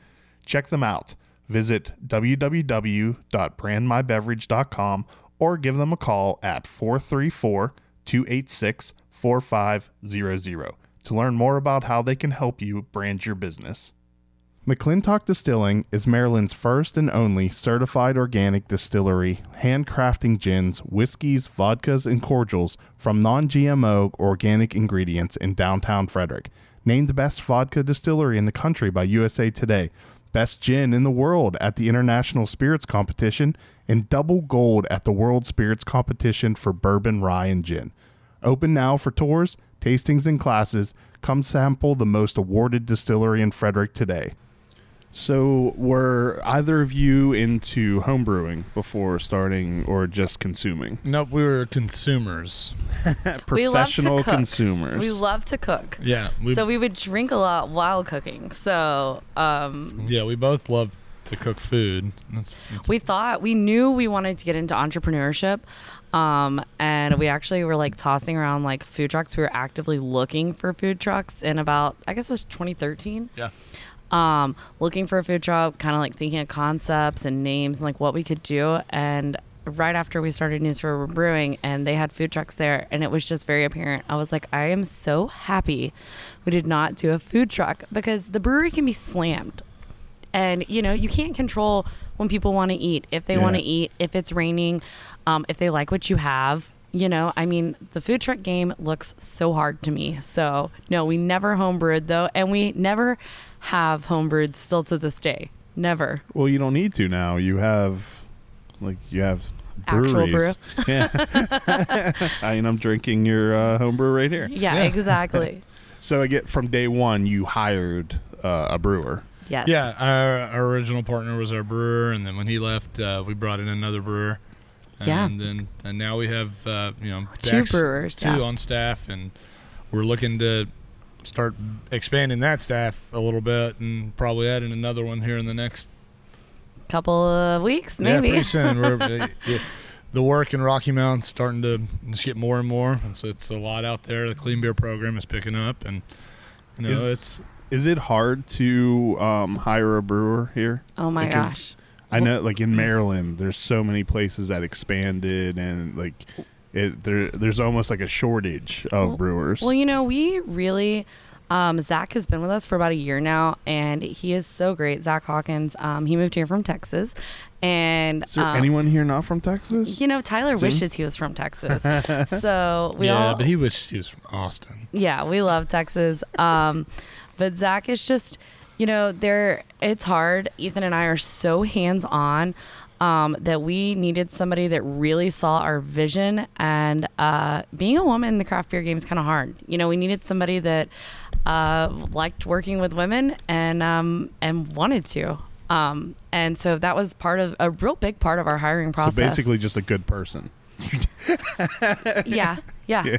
Check them out. Visit www.brandmybeverage.com or give them a call at 434 286 4500 to learn more about how they can help you brand your business. McClintock Distilling is Maryland's first and only certified organic distillery, handcrafting gins, whiskeys, vodkas, and cordials from non GMO organic ingredients in downtown Frederick. Named the best vodka distillery in the country by USA Today, best gin in the world at the International Spirits Competition, and double gold at the World Spirits Competition for bourbon, rye, and gin. Open now for tours, tastings, and classes. Come sample the most awarded distillery in Frederick today. So, were either of you into homebrewing before starting or just consuming? Nope, we were consumers. We love to Professional cook. consumers. We love to cook. Yeah. We, so we would drink a lot while cooking. So um, yeah, we both love to cook food. That's, we thought we knew we wanted to get into entrepreneurship um, and we actually were like tossing around like food trucks we were actively looking for food trucks in about i guess it was 2013 yeah. Um, looking for a food truck kind of like thinking of concepts and names and like what we could do. And right after we started Neuse River brewing and they had food trucks there and it was just very apparent i was like i am so happy we did not do a food truck because the brewery can be slammed. And you know you can't control when people want to eat. If they want to eat if it's raining um, if they like what you have you know? I mean the food truck game looks so hard to me. So no we never homebrewed though and we never have homebrewed still to this day never well, you don't need to now. You have, like, you have Actual breweries. Yeah. I mean, I'm drinking your uh, homebrew right here. yeah, Yeah. exactly So I get from day one, you hired uh, a brewer. Yes. Yeah, our, our original partner was our brewer, and then when he left, uh, we brought in another brewer. Yeah. And then and now we have uh, you know Two Zach's- brewers, two yeah. on staff, and we're looking to start expanding that staff a little bit, and probably adding another one here in the next Couple of weeks, yeah maybe. pretty soon. We're, uh, yeah, the work in Rocky Mount's starting to just get more and more, and so it's a lot out there. The clean beer program is picking up, and you know Is- it's Is it hard to um, hire a brewer here? oh my Because- gosh. I know, like in Maryland, there's so many places that expanded, and like it, there, there's almost like a shortage of Well- brewers. Well, you know, we really. Um, Zach has been with us for about a year now, and he is so great. Zach Hawkins. Um, he moved here from Texas, and Is there um, anyone here not from Texas? You know, Tyler Zoom? wishes he was from Texas. so we yeah, all, but he wishes he was from Austin. yeah, we love Texas. Um, but Zach is just, you know, there. It's hard. Ethan and I are so hands on. Um, that we needed somebody that really saw our vision and uh, being a woman in the craft beer game is kind of hard. You know, we needed somebody that uh, liked working with women and um, and wanted to. Um, and so that was part of a real big part of our hiring process. So basically, just a good person. yeah, yeah. Yeah.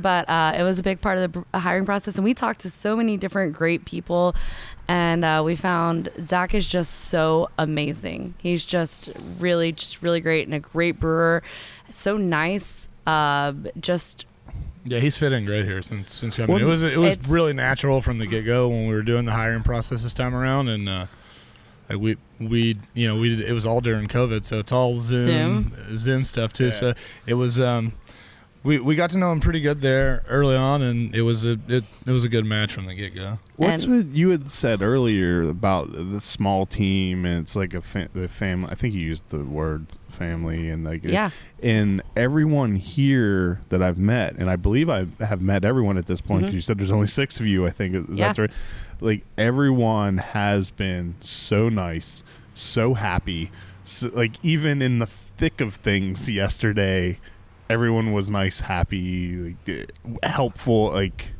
But uh, it was a big part of the hiring process, and we talked to so many different great people, and uh, we found Zach is just so amazing. He's just really, just really great and a great brewer, so nice. Uh, just Yeah, he's fitting in great here since since coming. Well, it was it was really natural from the get go when we were doing the hiring process this time around, and uh, like we we you know we did, it was all during COVID, so it's all Zoom Zoom, stuff too. Yeah. So it was um we we got to know him pretty good there early on, and it was a it, it was a good match from the get go. What's what you had said earlier about the small team and it's like a fa- the family? I think you used the word family and like yeah, and everyone here that I've met, and I believe I have met everyone at this point. 'cause Mhm. you said there's only six of you. I think is Yeah. that right? Like everyone has been so nice, so happy. So, like even in the thick of things yesterday, everyone was nice, happy, like, uh, helpful. Like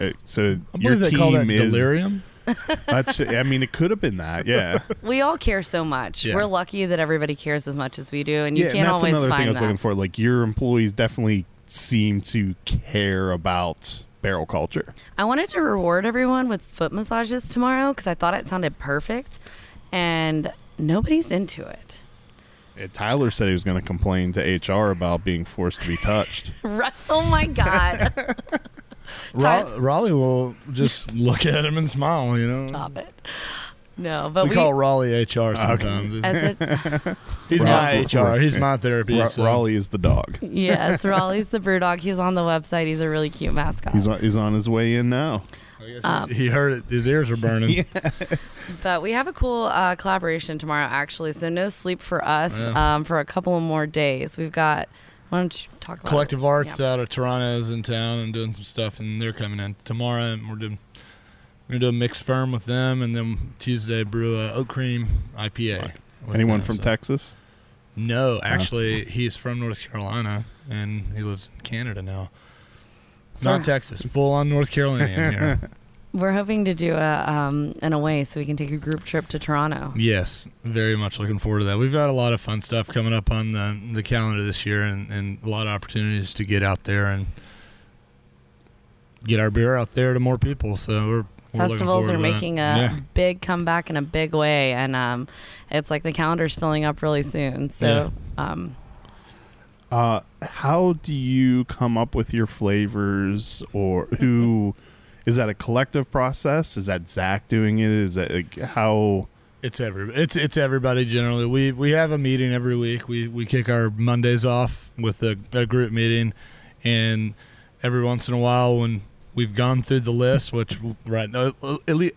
uh, so, I your believe they team call that is. delirium. That's. I mean, it could have been that. Yeah. we all care so much. Yeah. We're lucky that everybody cares as much as we do, and you yeah, can't and that's always another find thing I was that. looking for. Like your employees definitely seem to care about barrel culture. I wanted to reward everyone with foot massages tomorrow because I thought it sounded perfect, and nobody's into it. And Tyler said he was going to complain to HR about being forced to be touched. Oh my god! Ra- Raleigh will just look at him and smile. You know, Stop it. No, but we, we, call Raleigh HR ah, sometimes. as it, He's my Ra- HR. He's my therapy. Ra- so- Raleigh is the dog. yes, Raleigh's the brew dog. He's on the website. He's a really cute mascot. He's on, he's on his way in now. I guess Um, he he heard it. His ears are burning. But we have a cool uh, collaboration tomorrow, actually. So no sleep for us Yeah. um, for a couple of more days. We've got. Why don't you talk about Collective it? Arts Yeah. out of Toronto is in town and doing some stuff, and they're coming in tomorrow. And we're doing we're gonna do a mixed ferm with them, and then Tuesday brew a oat cream IPA. with Anyone them, from so- Texas? No, actually, he's from North Carolina, and he lives in Canada now. So- Not Texas, full on North Carolinian here. We're hoping to do a um, an away so we can take a group trip to Toronto. Yes, very much looking forward to that. We've got a lot of fun stuff coming up on the, the calendar this year, and, and a lot of opportunities to get out there and get our beer out there to more people. So we're, we're Festivals are to that. making a yeah. big comeback in a big way, and um, it's like the calendar's filling up really soon. So, um, Uh, how do you come up with your flavors, or who? is that a collective process? Is that Zach doing it? Is that like, how? It's every it's it's everybody generally. We we have a meeting every week. We we kick our Mondays off with a, a group meeting, and every once in a while when we've gone through the list, which right now at least.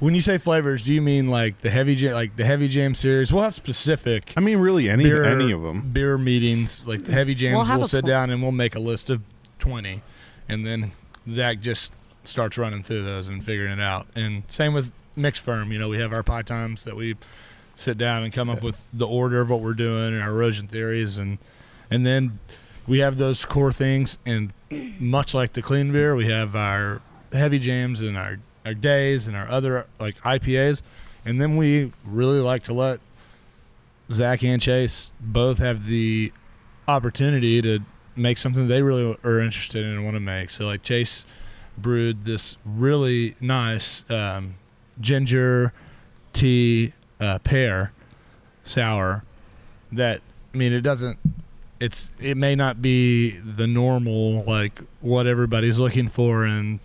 When you say flavors, do you mean like the heavy jam, like the heavy jam series? We'll have specific I mean, really, any beer, any of them. beer meetings, like the heavy jams. We'll We'll, sit pl- down and we'll make a list of twenty, and then Zach just starts running through those and figuring it out. And same with mixed ferm. You know, we have our pie times that we sit down and come up with the order of what we're doing and our erosion theories, and and then we have those core things, and much like the clean beer, we have our heavy jams and our our days and our other like IPAs, and then we really like to let Zach and Chase both have the opportunity to make something they really are interested in and want to make. So like Chase brewed this really nice um, ginger tea uh, pear sour that I mean it doesn't it's it may not be the normal like what everybody's looking for in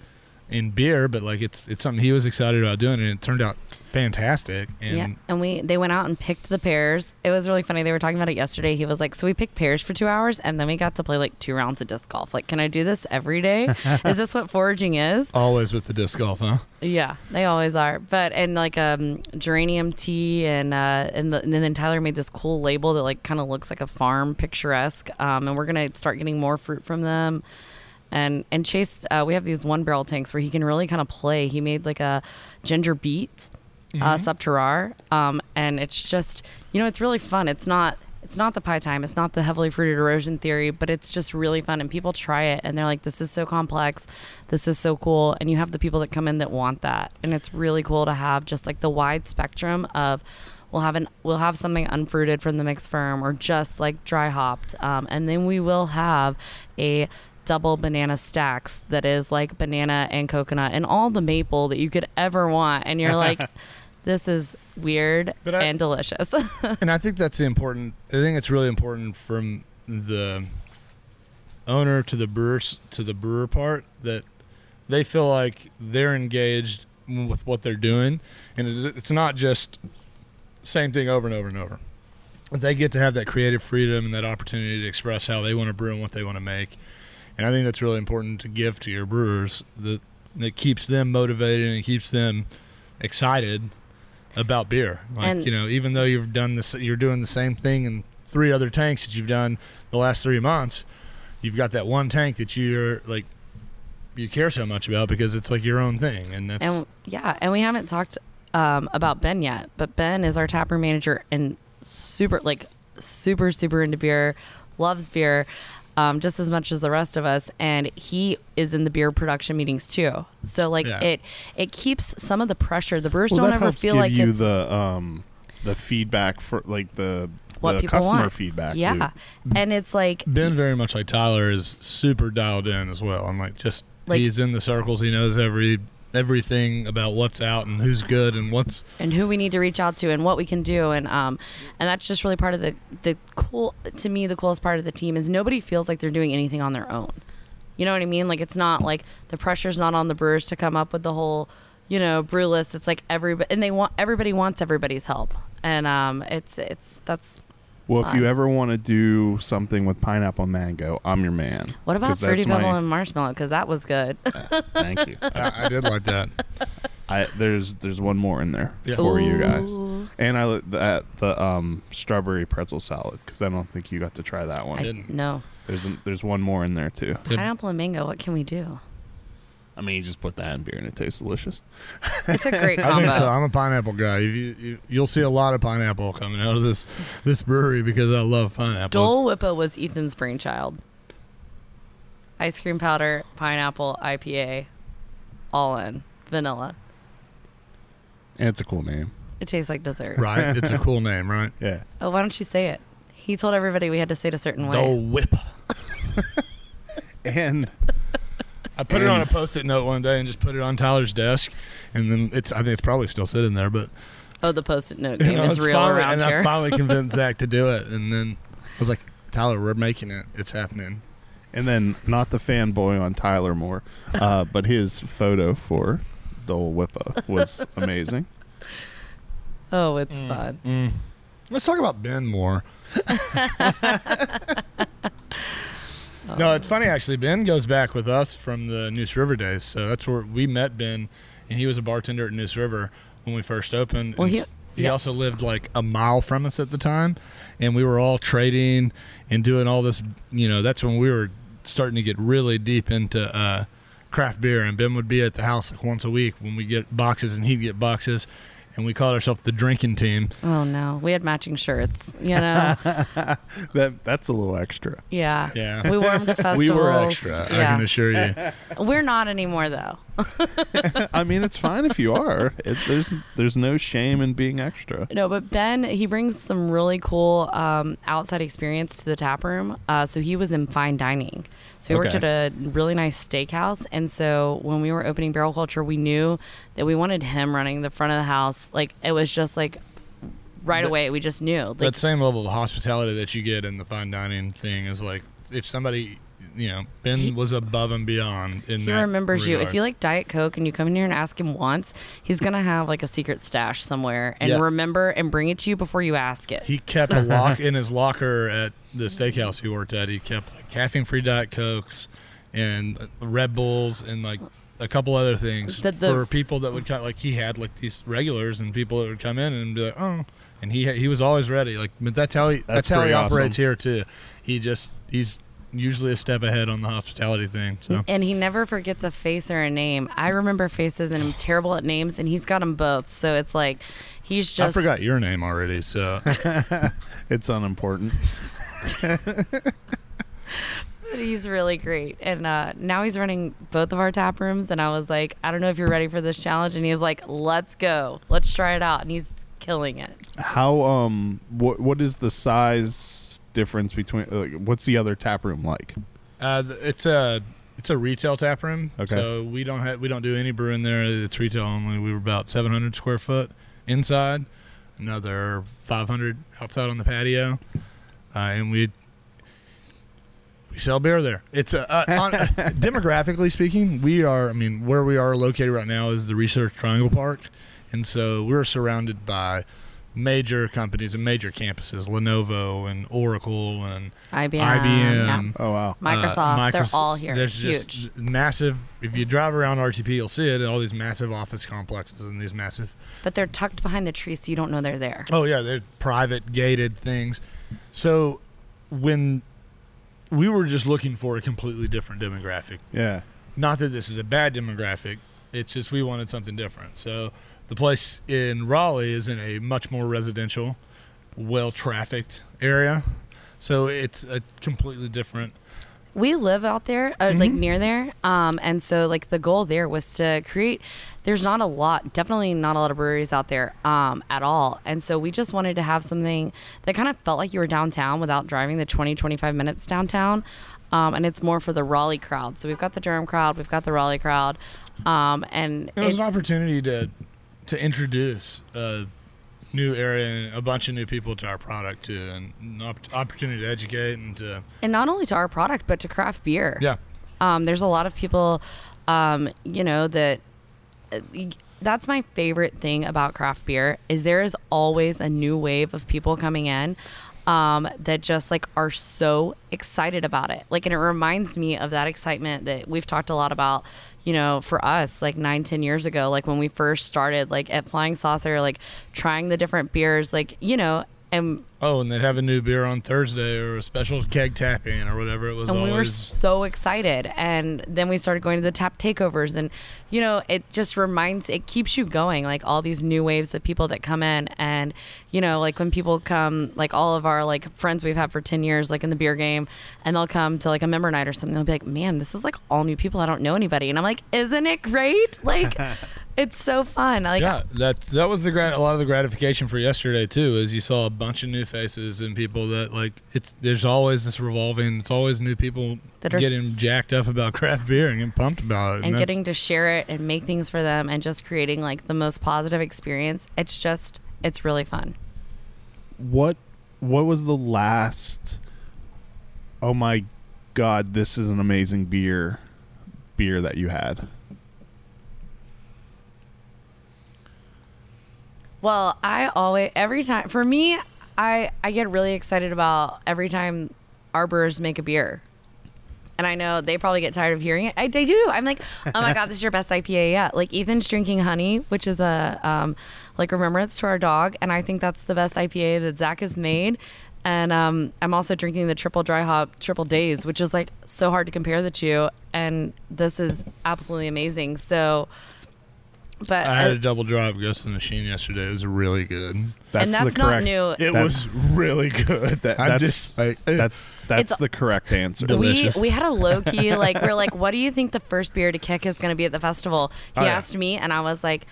in beer, but like it's it's something he was excited about doing and it turned out fantastic. And yeah, and we they went out and picked the pears. It was really funny. They were talking about it yesterday. He was like, "So we picked pears for two hours, and then we got to play like two rounds of disc golf. Like, can I do this every day? is this what foraging is?" always with the disc golf, huh? Yeah, they always are. But and like um geranium tea and uh and, the, and then Tyler made this cool label that like kind of looks like a farm picturesque. Um, and we're gonna start getting more fruit from them. And and Chase, uh, we have these one barrel tanks where he can really kind of play. He made like a ginger beet uh, sub terroir, um, and it's just you know it's really fun. It's not it's not the pie time. It's not the heavily fruited erosion theory, but it's just really fun. And people try it and they're like, this is so complex. This is so cool. And you have the people that come in that want that. And it's really cool to have just like the wide spectrum of we'll have an we'll have something unfruited from the mixed ferm or just like dry hopped. Um, and then we will have a double banana stacks that is like banana and coconut and all the maple that you could ever want. And you're like, this is weird But I- and delicious. and I think that's the important. I think it's really important from the owner to the brewer to the brewer part that they feel like they're engaged with what they're doing, and it's not just same thing over and over and over. They get to have that creative freedom and that opportunity to express how they want to brew and what they want to make, and I think that's really important to give to your brewers. That that keeps them motivated and it keeps them excited about beer. Like And- you know, even though you've done this, you're doing the same thing in three other tanks that you've done the last three months. You've got that one tank that you're like you care so much about because it's like your own thing, and that's And yeah, and we haven't talked um, about Ben yet, but Ben is our taproom manager and super like super super into beer, loves beer. Um, just as much as the rest of us, and he is in the beer production meetings too. So like Yeah. it, it keeps some of the pressure. The brewers Well, don't ever feel give like you it's the um the feedback for like the what the people customer want. feedback. Yeah, loop. and it's like Ben very much like Tyler is super dialed in as well. I'm like just Like- he's in the circles. He knows every everything about what's out and who's good and what's and who we need to reach out to and what we can do. And um and that's just really part of the the cool to me the coolest part of the team is nobody feels like they're doing anything on their own. You know what i mean? Like it's not like the pressure's not on the brewers to come up with the whole you know brew list. It's like everybody and they want everybody wants everybody's help. And um it's it's that's Well, if you ever want to do something with pineapple mango, I'm your man. what about 'Cause that's fruity pebble my- and marshmallow because that was good Thank you. I, I did like that. I there's there's one more in there Yeah. for you guys, Ooh. and I li- the the um strawberry pretzel salad because I don't think you got to try that one. I, didn't. no There's an, there's one more in there too. Pineapple and mango what can we do I mean, you just put that in beer and it tastes delicious. it's a great I combo think so. I'm a pineapple guy. You, you, you'll see a lot of pineapple coming out of this this brewery because I love pineapple. Dole Whippa was Ethan's brainchild. Ice cream powder, pineapple, IPA, all in vanilla. And it's a cool name. It tastes like dessert. right? It's a cool name, right? Yeah. Oh, why don't you say it? He told everybody we had to say it a certain way. Dole Whip. And I put it on a post-it note one day and just put it on Tyler's desk, and then it's I think it's probably still sitting there, but Oh, the post-it note game is real finally- around and here. I finally convinced Zach to do it, and then I was like, Tyler, we're making it. It's happening. and then not the fanboy on Tyler Moore, uh, but his photo for Dole Whippa was amazing. oh, it's fun. Mm. Let's talk about Ben more. No, it's funny actually. Ben goes back with us from the Neuse River days, so that's where we met Ben, and he was a bartender at Neuse River when we first opened. Well, he- he yeah. also lived like a mile from us at the time, and we were all trading and doing all this. You know, that's when we were starting to get really deep into uh, craft beer, and Ben would be at the house like once a week when we get boxes, and he'd get boxes. And we called ourselves the drinking team. Oh no, we had matching shirts. You know, That that's a little extra. yeah, Yeah. We wore them to festivals. We were extra, I can assure you. we're not anymore though. I mean, it's fine if you are. It, there's there's no shame in being extra. No, but Ben, he brings some really cool um, outside experience to the tap room. Uh, so he was in fine dining. So he worked at a really nice steakhouse. And so when we were opening Barrel Culture, we knew that we wanted him running the front of the house. Like it was just like right That- away. We just knew. Like that same level of hospitality that you get in the fine dining thing is like if somebody, you know, Ben He- was above and beyond in he that remembers you. If you like Diet Coke and you come in here and ask him once, he's gonna have like a secret stash somewhere and Yeah. remember and bring it to you before you ask it. He kept a lock in his locker at the steakhouse he worked at. He kept like caffeine-free Diet Cokes and uh, Red Bulls and like a couple other things The- the- for people that would come. Like he had like these regulars and people that would come in and be like, oh, and he he was always ready. Like, but that's how he that's, That's how he pretty operates awesome. here too. He just he's usually a step ahead on the hospitality thing. So And he never forgets a face or a name. I remember faces and I'm terrible at names, and he's got them both. So it's like he's just. I forgot your name already. So It's unimportant. but He's really great. And uh, now he's running both of our tap rooms. And I was like, I don't know if you're ready for this challenge. And he's like, let's go. Let's try it out. And he's killing it. How um what what is the size difference between like, what's the other tap room like? Uh, it's a it's a retail tap room. Okay. So we don't have we don't do any brewing there. It's retail only. We were about 700 square foot inside, another 500 outside on the patio, uh, and we we sell beer there. It's a, uh, on, demographically speaking, we are. I mean, where we are located right now is the Research Triangle Park, and so we're surrounded by major companies and major campuses, Lenovo and Oracle and IBM. IBM. yeah. Oh wow. uh, Microsoft. they're all here. There's Huge. just massive. If you drive around RTP, you'll see it. All these massive office complexes and these massive. but they're tucked behind the trees, so you don't know they're there. Oh yeah, they're private gated things. So when we were just looking for a completely different demographic. Yeah. Not that this is a bad demographic. It's just we wanted something different. So the place in Raleigh is in a much more residential, well trafficked area. So it's a completely different we live out there uh, like near there um and so like the goal there was to create there's not a lot definitely not a lot of breweries out there um at all. And so we just wanted to have something that kind of felt like you were downtown without driving the 20 25 minutes downtown um and it's more for the raleigh crowd. So we've got the durham crowd we've got the raleigh crowd um and It was an opportunity to to introduce a new area and a bunch of new people to our product too, and an opp- opportunity to educate and to and not only to our product but to craft beer yeah. Um, there's a lot of people, um, you know, that uh, that's my favorite thing about craft beer is there is always a new wave of people coming in um, that just like are so excited about it. Like, and it reminds me of that excitement that we've talked a lot about, you know, for us like nine, ten years ago, like when we first started, like at Flying Saucer, like trying the different beers, like you know, and Oh, and they'd have a new beer on Thursday or a special keg tapping or whatever it was. and we were so excited. And then we started going to the tap takeovers. And you know it just reminds it keeps you going like all these new waves of people that come in. And you know like when people come like all of our like friends we've had for 10 years like in the beer game and they'll come to like a member night or something they'll be like man this is like all new people. I don't know anybody. And i'm like isn't it great? Like it's so fun. Like yeah, that that was the grat- a lot of the gratification for yesterday too, is you saw a bunch of new faces and people that like it's. There's always this revolving. It's always new people That are getting s- jacked up about craft beer and getting pumped about it, and that's- getting to share it and make things for them and just creating like the most positive experience it's just it's really fun What what was the last Oh my god, this is an amazing beer beer that you had? Well, I always every time for me, I I get really excited about every time our brewers make a beer. And I know they probably get tired of hearing it. I, they do. I'm like, oh my god, this is your best IPA yet. Like Ethan's drinking honey, which is a um, like remembrance to our dog, and I think that's the best IPA that Zach has made. And um, I'm also drinking the triple dry hop triple days, which is like so hard to compare the two. And this is absolutely amazing. So But I had a double dry of Ghost in the Machine yesterday. It was really good. and that's the not correct, new. It That- was really good. That, I'm that's just like, that, that's It's- the correct answer. we delicious. we had a low key like we're like, what do you think the first beer to kick is going to be at the festival? He Oh, yeah. asked me, and I was like,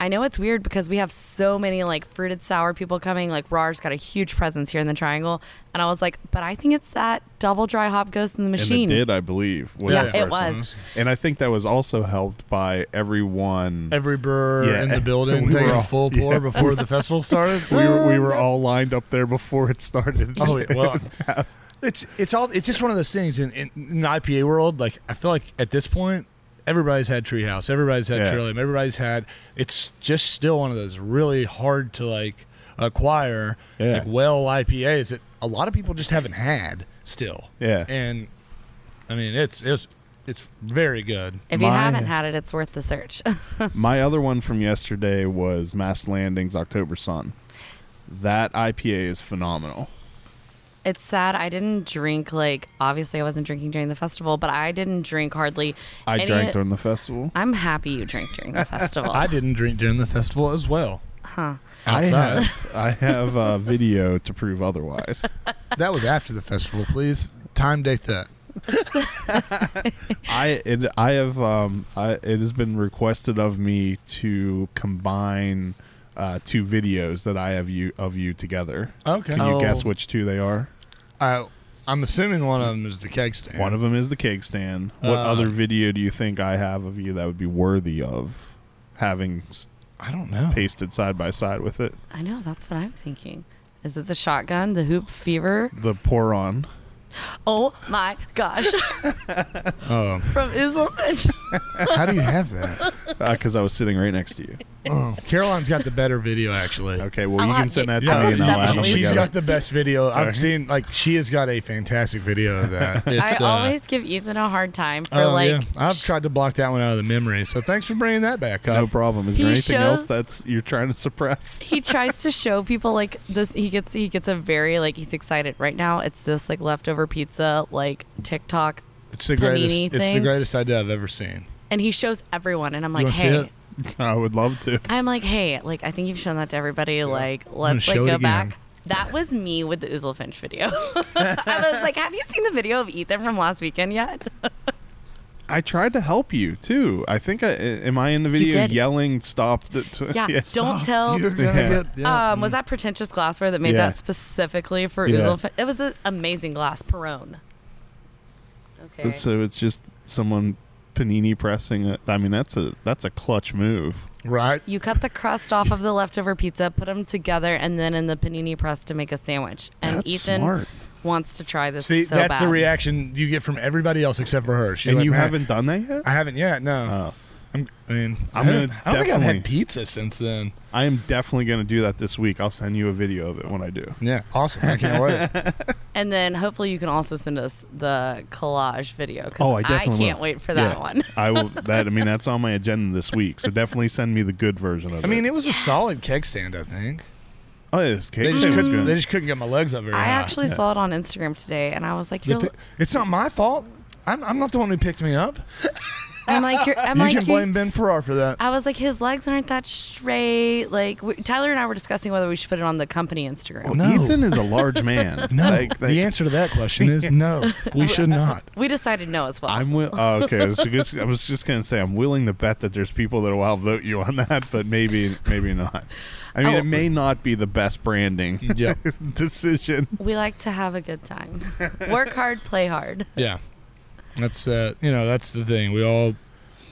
I know it's weird because we have so many like fruited sour people coming. Like RAR's got a huge presence here in the Triangle, and I was like, but I think it's that double dry hop ghost in the machine. And it did, I believe. was Yeah, it first one. was. And I think that was also helped by everyone. every brewer Yeah. in the building We taking were all- a full pour yeah. before the festival started. we were we were all lined up there before it started. Oh yeah, well, it's it's all it's just one of those things in, in, in the IPA world. Like I feel like at this point, everybody's had Treehouse, everybody's had Yeah. Trillium, everybody's had. It's just still one of those really hard to like acquire Yeah. like well IPAs that a lot of people just haven't had still. Yeah. and I mean it's it's it's very good. If you My- haven't had it, it's worth the search. My other one from yesterday was Mast Landing's October Sun. That IPA is phenomenal. It's sad I didn't drink like obviously I wasn't drinking during the festival, but I didn't drink hardly. I any- drank during the festival. I'm happy you drank during the festival. I didn't drink during the festival as well. huh. I Outside. have I have a video to prove otherwise. that was after the festival. Please time date that. I it, I have um I, it has been requested of me to combine uh, two videos that I have you of you together. Okay. Can you Oh. guess which two they are? I, I'm assuming one of them is the keg stand. One of them is the cake stand. What Uh, other video do you think I have of you that would be worthy of having s- I don't know. pasted side by side with it? I know that's what I'm thinking. Is it the shotgun, the hoop fever? The pour on. Oh my gosh! Oh, From Oozlefinch. how do you have that? Because uh, I was sitting right next to you. Oh, Caroline's got the better video actually. Okay, well, I'll you can have- send that to yeah, me and I'll add them definitely. she's together. got the best video. I've Alright. seen. Like she has got a fantastic video of that. I It's, uh, always give Ethan a hard time for oh, like. yeah. I've tried to block that one out of the memory. So thanks for bringing that back up. no up. problem. Is He there anything else shows- that's you're trying to suppress? he tries to show people like this he gets he gets a very like he's excited right now it's this like leftover pizza like tiktok It's the greatest. Panini It's the greatest idea I've ever seen. and he shows everyone and i'm You like hey? I would love to. i'm like hey like i think you've shown that to everybody like let's like go back that was me with the Oozlefinch video. I was like, "Have you seen the video of Ethan from last weekend yet?" I tried to help you too. I think I am I in the video yelling stop the t- Yeah, yeah, don't tell. You're gonna Yeah. get. yeah. Um, was that pretentious glassware that made Yeah. that specifically for Yeah. Oozle It was an amazing glass, Perone. Okay. So it's just someone panini pressing it. I mean that's a that's a clutch move. right? You cut the crust off of the leftover pizza, put them together, and then in the panini press to make a sandwich. And That's Ethan smart. Wants to try this See, so that's bad. the reaction you get from everybody else except for her. She's and like, you haven't done that yet? I haven't yet. No. Oh. I'm, I mean, I'm I gonna don't- I don't think I've had pizza since then. I am definitely going to do that this week. I'll send you a video of it when I do. Yeah, awesome. I can't wait. And then hopefully you can also send us the collage video because Oh, I definitely can't will. wait for that Yeah. one. I will. That I mean, that's on my agenda this week. So definitely send me the good version of I it. I mean, it was a solid keg stand. I think oh, this cake they just stand was couldn't. They just couldn't get my legs up very I high. actually Yeah. saw it on Instagram today, and I was like, "You're." pi- it's not my fault. I'm, I'm not the one who picked me up. I'm like, you're, I'm you like, can "You're- blame Ben Farrar for that. I was like, his legs aren't that straight. Like we, Tyler and I were discussing whether we should put it on the company Instagram. Well, No. Ethan is a large man. No, Like, the answer to that question is no. We should not. We decided no as well. I'm will. Oh, okay, I was, just, I was just gonna say I'm willing to bet that there's people that will outvote you on that, but maybe maybe not. I mean, Oh. it may not be the best branding Yeah. decision. we like to have a good time. Work hard, play hard. Yeah, that's uh, you know that's the thing. We all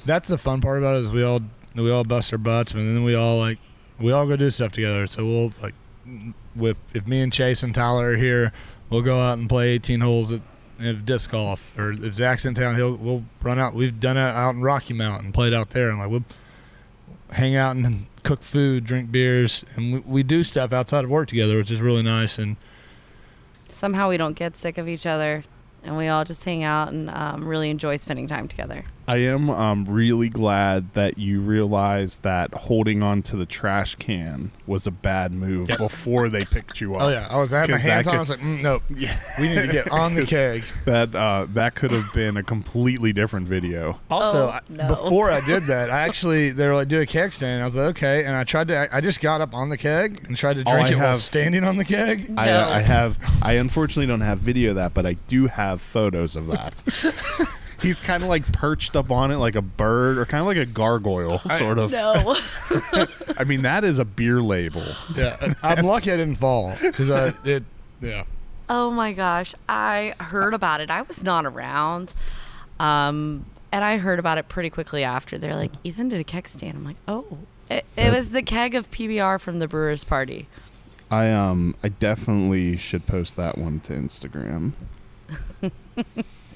that's the fun part about it is we all we all bust our butts, and then we all like we all go do stuff together. So we'll like with if me and Chase and Tyler are here, we'll go out and play 18 holes at of disc golf, or if Zach's in town, he'll we'll run out. We've done it out in Rocky Mountain, and played out there, and like we'll hang out and cook food, drink beers, and we, we do stuff outside of work together, which is really nice. And Somehow we don't get sick of each other, and we all just hang out and um, really enjoy spending time together. I am um, really glad that you realized that holding on to the trash can was a bad move Yep. before they picked you up. Oh yeah, I was I had my 'Cause that hands on. could- I was like, mm, nope. Yeah. We need to get on the keg. That uh, that could have been a completely different video. Also, Oh, I- no. before I did that, I actually they were like, "Do a keg stand." I was like, "Okay," and I tried to. I, I just got up on the keg and tried to Oh, drink I it while standing on the keg. I, I have. I unfortunately don't have video of that, but I do have photos of that. He's kind of like perched up on it like a bird, or kind of like a gargoyle, sort of. No. I mean, that is a beer label. Yeah, I'm lucky I didn't fall because I it. Yeah, Oh my gosh, I heard about it. I was not around. Um, and I heard about it pretty quickly after. They're like, Ethan did a keg stand. I'm like, oh. It, it was the keg of PBR from the Brewers Party. I um, I definitely should post that one to Instagram.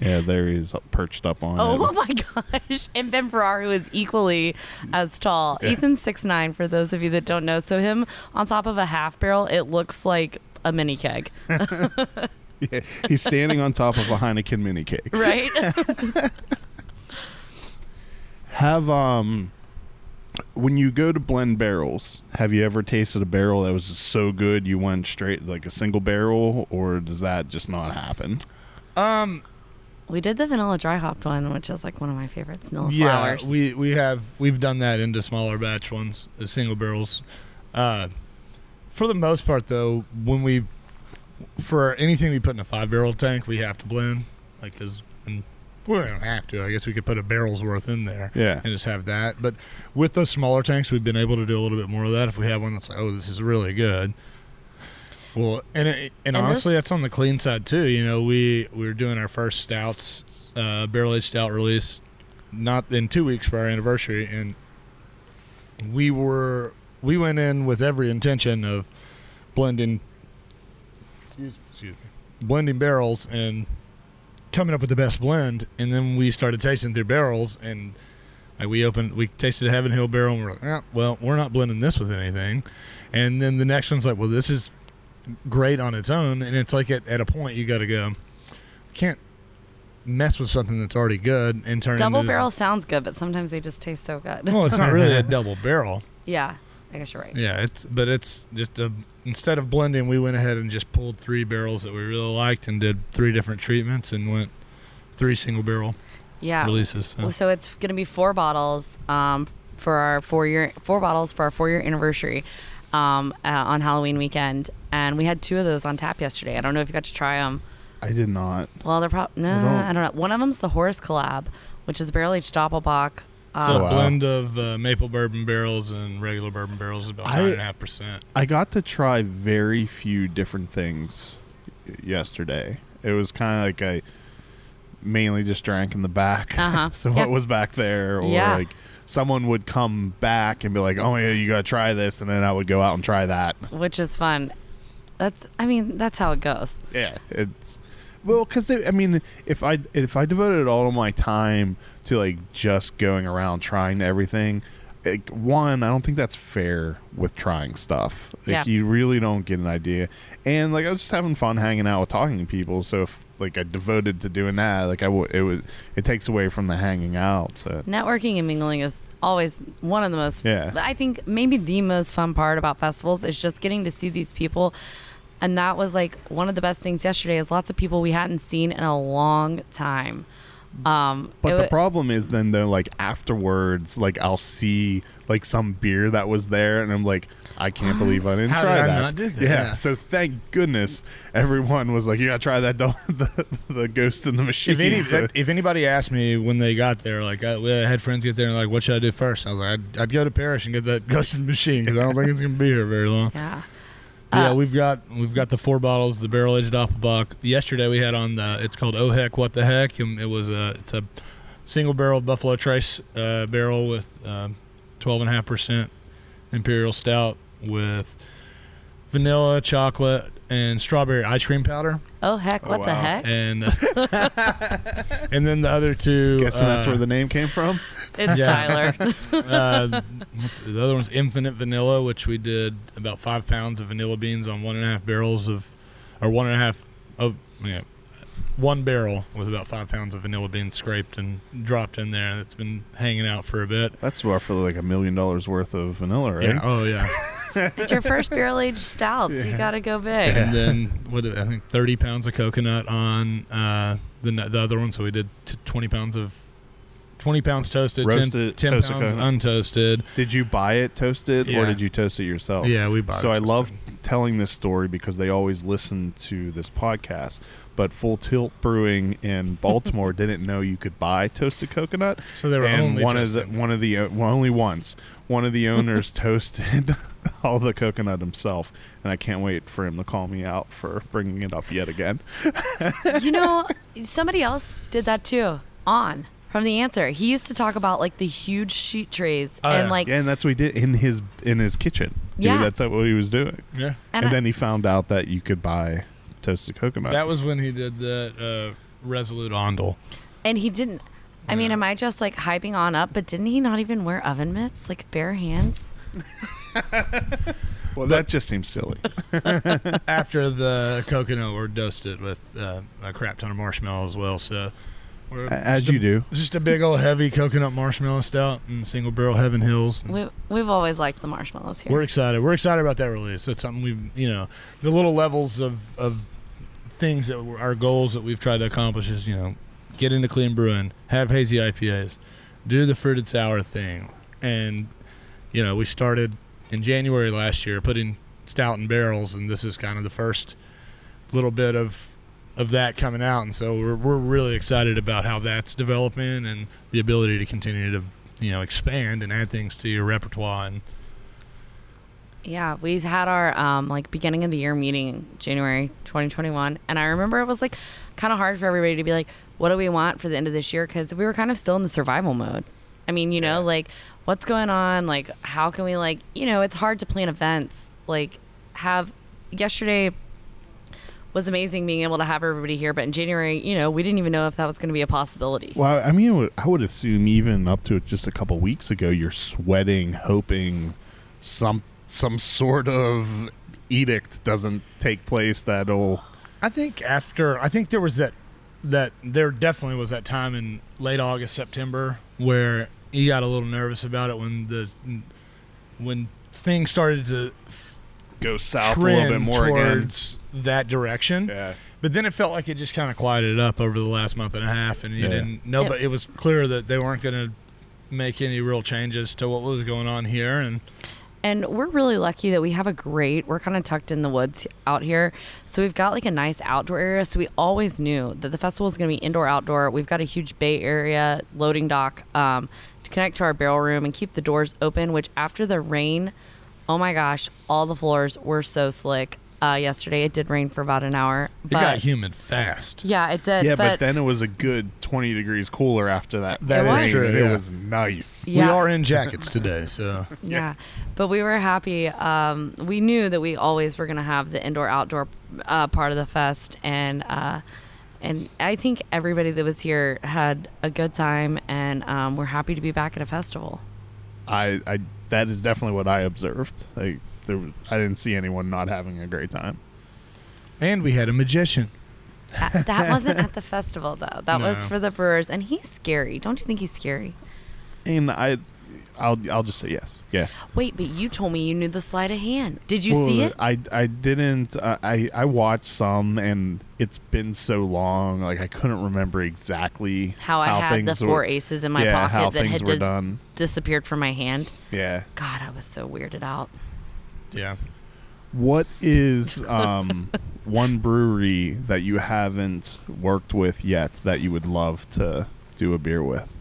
yeah, there he's perched up on Oh it. my gosh. And Ben Farrar, who is equally as tall. Yeah. Ethan's six nine. for those of you that don't know. So him on top of a half barrel, it looks like a mini keg, Yeah, he's standing on top of a Heineken mini keg. right? Have um when you go to blend barrels, have you ever tasted a barrel that was just so good you went straight like a single barrel or does that just not happen? um, we did the vanilla dry hopped one, which is like one of my favorites. Vanilla yeah, flowers. we we have we've done that into smaller batch ones, the single barrels. Uh, for the most part, though, when we for anything we put in a five barrel tank, we have to blend, like because and we don't have to. I guess we could put a barrel's worth in there. Yeah. and just have that. But with those smaller tanks, we've been able to do a little bit more of that. If we have one that's like, oh, this is really good. Well, and and, And honestly, this- that's on the clean side too. You know, we we were doing our first stouts, uh, barrel aged stout release, not in two weeks for our anniversary, and we were we went in with every intention of blending. Excuse, excuse me, blending barrels and coming up with the best blend, and then we started tasting through barrels, and like we opened, we tasted a Heaven Hill barrel, and we're like, eh, well, we're not blending this with anything, and then the next one's like, well, this is great on its own, and it's like at, at a point you got to go, can't mess with something that's already good and turn Double into barrel sounds good, but sometimes they just taste so good. Well, it's not really a double barrel. yeah, I guess you're right. Yeah, it's but it's just a instead of blending, we went ahead and just pulled three barrels that we really liked and did three different treatments and went three single barrel Yeah. releases. So. So it's going to be four bottles um, for our four year four bottles for our four year anniversary um, uh, on Halloween weekend, and we had two of those on tap yesterday. I don't know if you got to try them. I did not. Well, they're probably no, I don't- I don't know. One of them's the Horse Collab, which is barrel aged Doppelbock. It's Um, a wow. blend of uh, maple bourbon barrels and regular bourbon barrels, about I- nine and a half percent. I got to try very few different things yesterday. It was kind of like I mainly just drank in the back. Uh-huh. so Yeah. what was back there, or Yeah. like someone would come back and be like, "Oh yeah, you gotta try this," and then I would go out and try that. which is fun. That's I mean that's how it goes. Yeah, it's well, because I mean, if I if I devoted all of my time to like just going around trying everything, like, one, I don't think that's fair with trying stuff. Like Yeah. you really don't get an idea, and like I was just having fun hanging out with talking to people. So if like I devoted to doing that, like I would, it would it takes away from the hanging out. So Networking and mingling is always one of the most. Yeah. I think maybe the most fun part about festivals is just getting to see these people. And that was like one of the best things yesterday is lots of people we hadn't seen in a long time. Um, But it the problem is then though like afterwards, like I'll see like some beer that was there and I'm like, I can't believe I didn't How try did I that. not do that? Yeah. Yeah. So thank goodness everyone was like, You gotta try that dog, the, the ghost in the machine. If, any, So- if anybody asked me when they got there, like I, I had friends get there and like, what should I do first? I was like, I'd, I'd go to Parish and get that ghosted machine because I don't think it's gonna be here very long. yeah. Yeah, Uh, we've got we've got the four bottles, the barrel aged Doppelbock. Yesterday we had on the it's called Oh Heck What the Heck, and it was a it's a single barrel Buffalo Trace uh, barrel with um, twelve and a half percent imperial stout with vanilla, chocolate, and strawberry ice cream powder, Oh heck! Oh, What the heck? and and then the other two. Guessing that's uh, where the name came from. It's Yeah. Tyler. uh, what's, the other one's Infinite Vanilla, which we did about five pounds of vanilla beans on one and a half barrels of, or one and a half of, yeah, one barrel with about five pounds of vanilla beans scraped and dropped in there. and It's been hanging out for a bit. That's roughly like a million dollars worth of vanilla, right? Yeah. Oh yeah. It's your first barrel aged stouts. You got to go big. and then what? I think thirty pounds of coconut on uh, the the other one. So we did t- twenty pounds of. 20 pounds toasted, 10, Roasted 10 toasted pounds coconut. untoasted. Did you buy it toasted or did you toast it yourself? Yeah, we bought So it I love toasted. Telling this story because they always listen to this podcast. But Full Tilt Brewing in Baltimore didn't know you could buy toasted coconut. So they were and only one of the one of the uh, well, only once one of the owners toasted all the coconut himself, and I can't wait for him to call me out for bringing it up yet again. you know, somebody else did that too. On from the answer, he used to talk about like the huge sheet trays Oh, and like Yeah, and that's what he did in his in his kitchen. Dude, Yeah. that's what he was doing. Yeah. And, and, I- then he found out that you could buy toasted coconut. That was when he did that uh, Resolute Ondel. and he didn't. I mean, am I just like hyping on up? But didn't he not even wear oven mitts, like bare hands? well, that just seems silly. After the coconut, we're dosed it with uh, a crap ton of marshmallow as well. So, we're As you a, do. Just a big old heavy coconut marshmallow stout and single barrel Heaven Hills. We we've always liked the marshmallows here. We're excited. We're excited about that release. That's something we've, you know, the little levels of, of things that were our goals that we've tried to accomplish is, you know, get into clean brewing, have hazy IPAs, do the fruited sour thing. And, you know, we started in January last year putting stout in barrels, and this is kind of the first little bit of of that coming out. And so we're, we're really excited about how that's developing and the ability to continue to, you know, expand and add things to your repertoire and Yeah, we had our um, like beginning of the year meeting January 2021, and I remember it was like kind of hard for everybody to be like, "What do we want for the end of this year?" Because we were kind of still in the survival mode. I mean, you know, like what's going on? Like, how can we like, you know, it's hard to plan events. Like, have yesterday was amazing being able to have everybody here, but in January, you know, we didn't even know if that was going to be a possibility. Well, I mean, I would assume even up to just a couple weeks ago, you're sweating, hoping some some sort of edict doesn't take place that'll. I think after I think there was that that there definitely was that time in late August September where you got a little nervous about it when the when things started to Go south a little bit more again. towards that direction. Yeah. But then it felt like it just kind of quieted up over the last month and a half, and you Yeah. didn't know. But it was clear that they weren't going to make any real changes to what was going on here, and And we're really lucky that we have a great, we're kind of tucked in the woods out here. So we've got like a nice outdoor area. So we always knew that the festival is going to be indoor, outdoor. We've got a huge bay area loading dock um, to connect to our barrel room and keep the doors open, which after the rain, oh my gosh, all the floors were so slick. Uh, yesterday it did rain for about an hour. it got humid fast. yeah, it did. Yeah, but, then it was a good 20 degrees cooler after that. That is rain, true, and yeah. It was nice. yeah. We are in jackets today, so yeah but we were happy um, we knew that we always were going to have the indoor outdoor uh, part of the fest and uh, and i think everybody that was here had a good time and um, we're happy to be back at a festival I, I, that is definitely what I observed. Like, there, was- I didn't see anyone not having a great time. and we had a magician. Uh, that wasn't at the festival though that was for the brewers and he's scary don't you think he's scary And I, I'll, I'll just say yes. Yeah. wait but you told me you knew the sleight of hand did you Well, see it I I didn't. Uh, I I watched some, and it's been so long. Like I couldn't remember exactly how i had the things four were, aces in my yeah, pocket how that things had were di- done. disappeared from my hand Yeah. god i was so weirded out Yeah. What is um one brewery that you haven't worked with yet that you would love to do a beer with?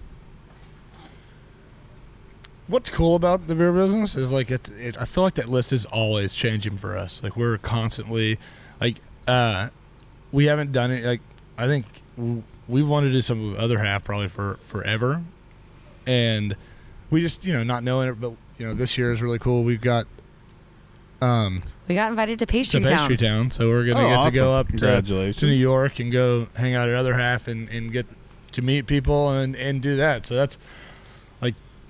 What's cool about the beer business is like it's. It, I feel like that list is always changing for us. Like we're constantly, like, uh, we haven't done it. Like I think w- we want to do some with the other half probably for forever, and we just you know not knowing it. But you know this year is really cool. We've got um we got invited to pastry, to pastry Pastry town Town, so we're gonna Oh, get to go up to to New York and go hang out at other half and, and get to meet people and, and do that. So that's like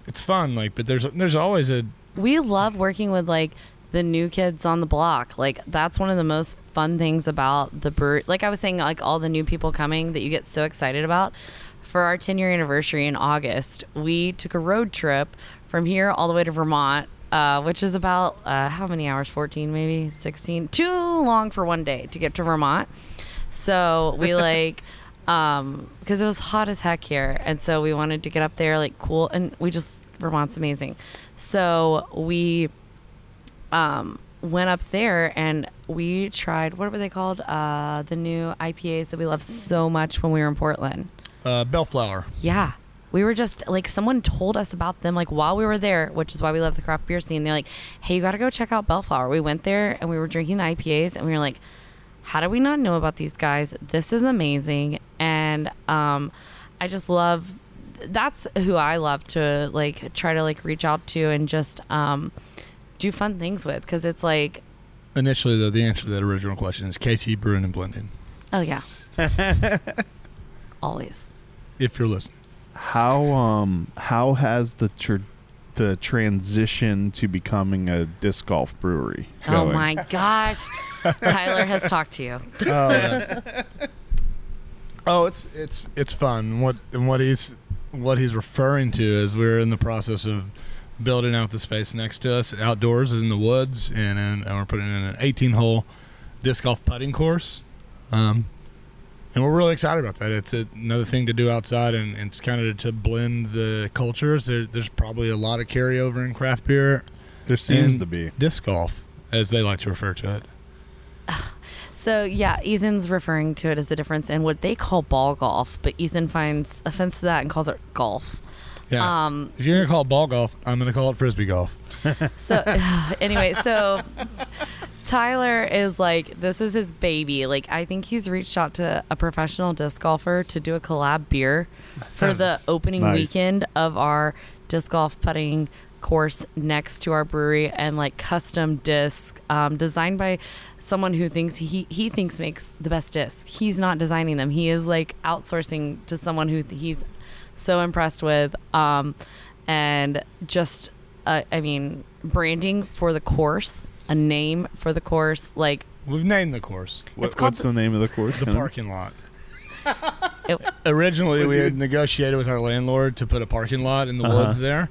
it's fun. Like, but there's there's always a we love working with like the new kids on the block. Like that's one of the most fun things about the brewery. Like I was saying, like all the new people coming that you get so excited about. For our 10 year anniversary in August, we took a road trip from here all the way to Vermont, uh, which is about uh, how many hours? 14, maybe 16. Too long for one day to get to Vermont. So we like, um, because it was hot as heck here, and so we wanted to get up there like cool, and we just Vermont's amazing. So we um, went up there and we tried what were they called? Uh, the new IPAs that we loved so much when we were in Portland. Uh, Bellflower. Yeah. We were just like someone told us about them like while we were there, which is why we love the craft beer scene. They're like, "Hey, you got to go check out Bellflower." We went there and we were drinking the IPAs and we were like, "How do we not know about these guys? This is amazing." And um, I just love that's who I love to like try to like reach out to and just um, do fun things with because it's like, Initially, though, the answer to that original question is Casey Brewing and Blending. oh yeah, always. If you're listening, How um how has the tr- the transition to becoming a disc golf brewery? Oh going? my gosh, Tyler has talked to you. oh, oh, it's it's it's fun. What and what he's what he's referring to is we're in the process of building out the space next to us outdoors in the woods, and, and, and we're putting in an 18 hole disc golf putting course. Um, and we're really excited about that. It's another thing to do outside, and, and it's kind of to blend the cultures. There, there's probably a lot of carryover in craft beer, There seems to be. disc golf, as they like to refer to it. So yeah, Ethan's referring to it as the difference in what they call ball golf, but Ethan finds offense to that and calls it golf. Yeah. Um, if you're gonna call it ball golf, I'm gonna call it frisbee golf. So anyway, so Tyler is like this is his baby. Like I think he's reached out to a professional disc golfer to do a collab beer for the opening Nice. weekend of our disc golf putting course next to our brewery and like custom disc um, designed by someone who thinks he he thinks makes the best disc. He's not designing them. He is like outsourcing to someone who th- he's so impressed with um, and just uh, I mean branding for the course, a name for the course, like We've named the course What, what's the name of the course? the Henry? parking lot. it, Originally, we had negotiated with our landlord to put a parking lot in the Uh-huh. woods there,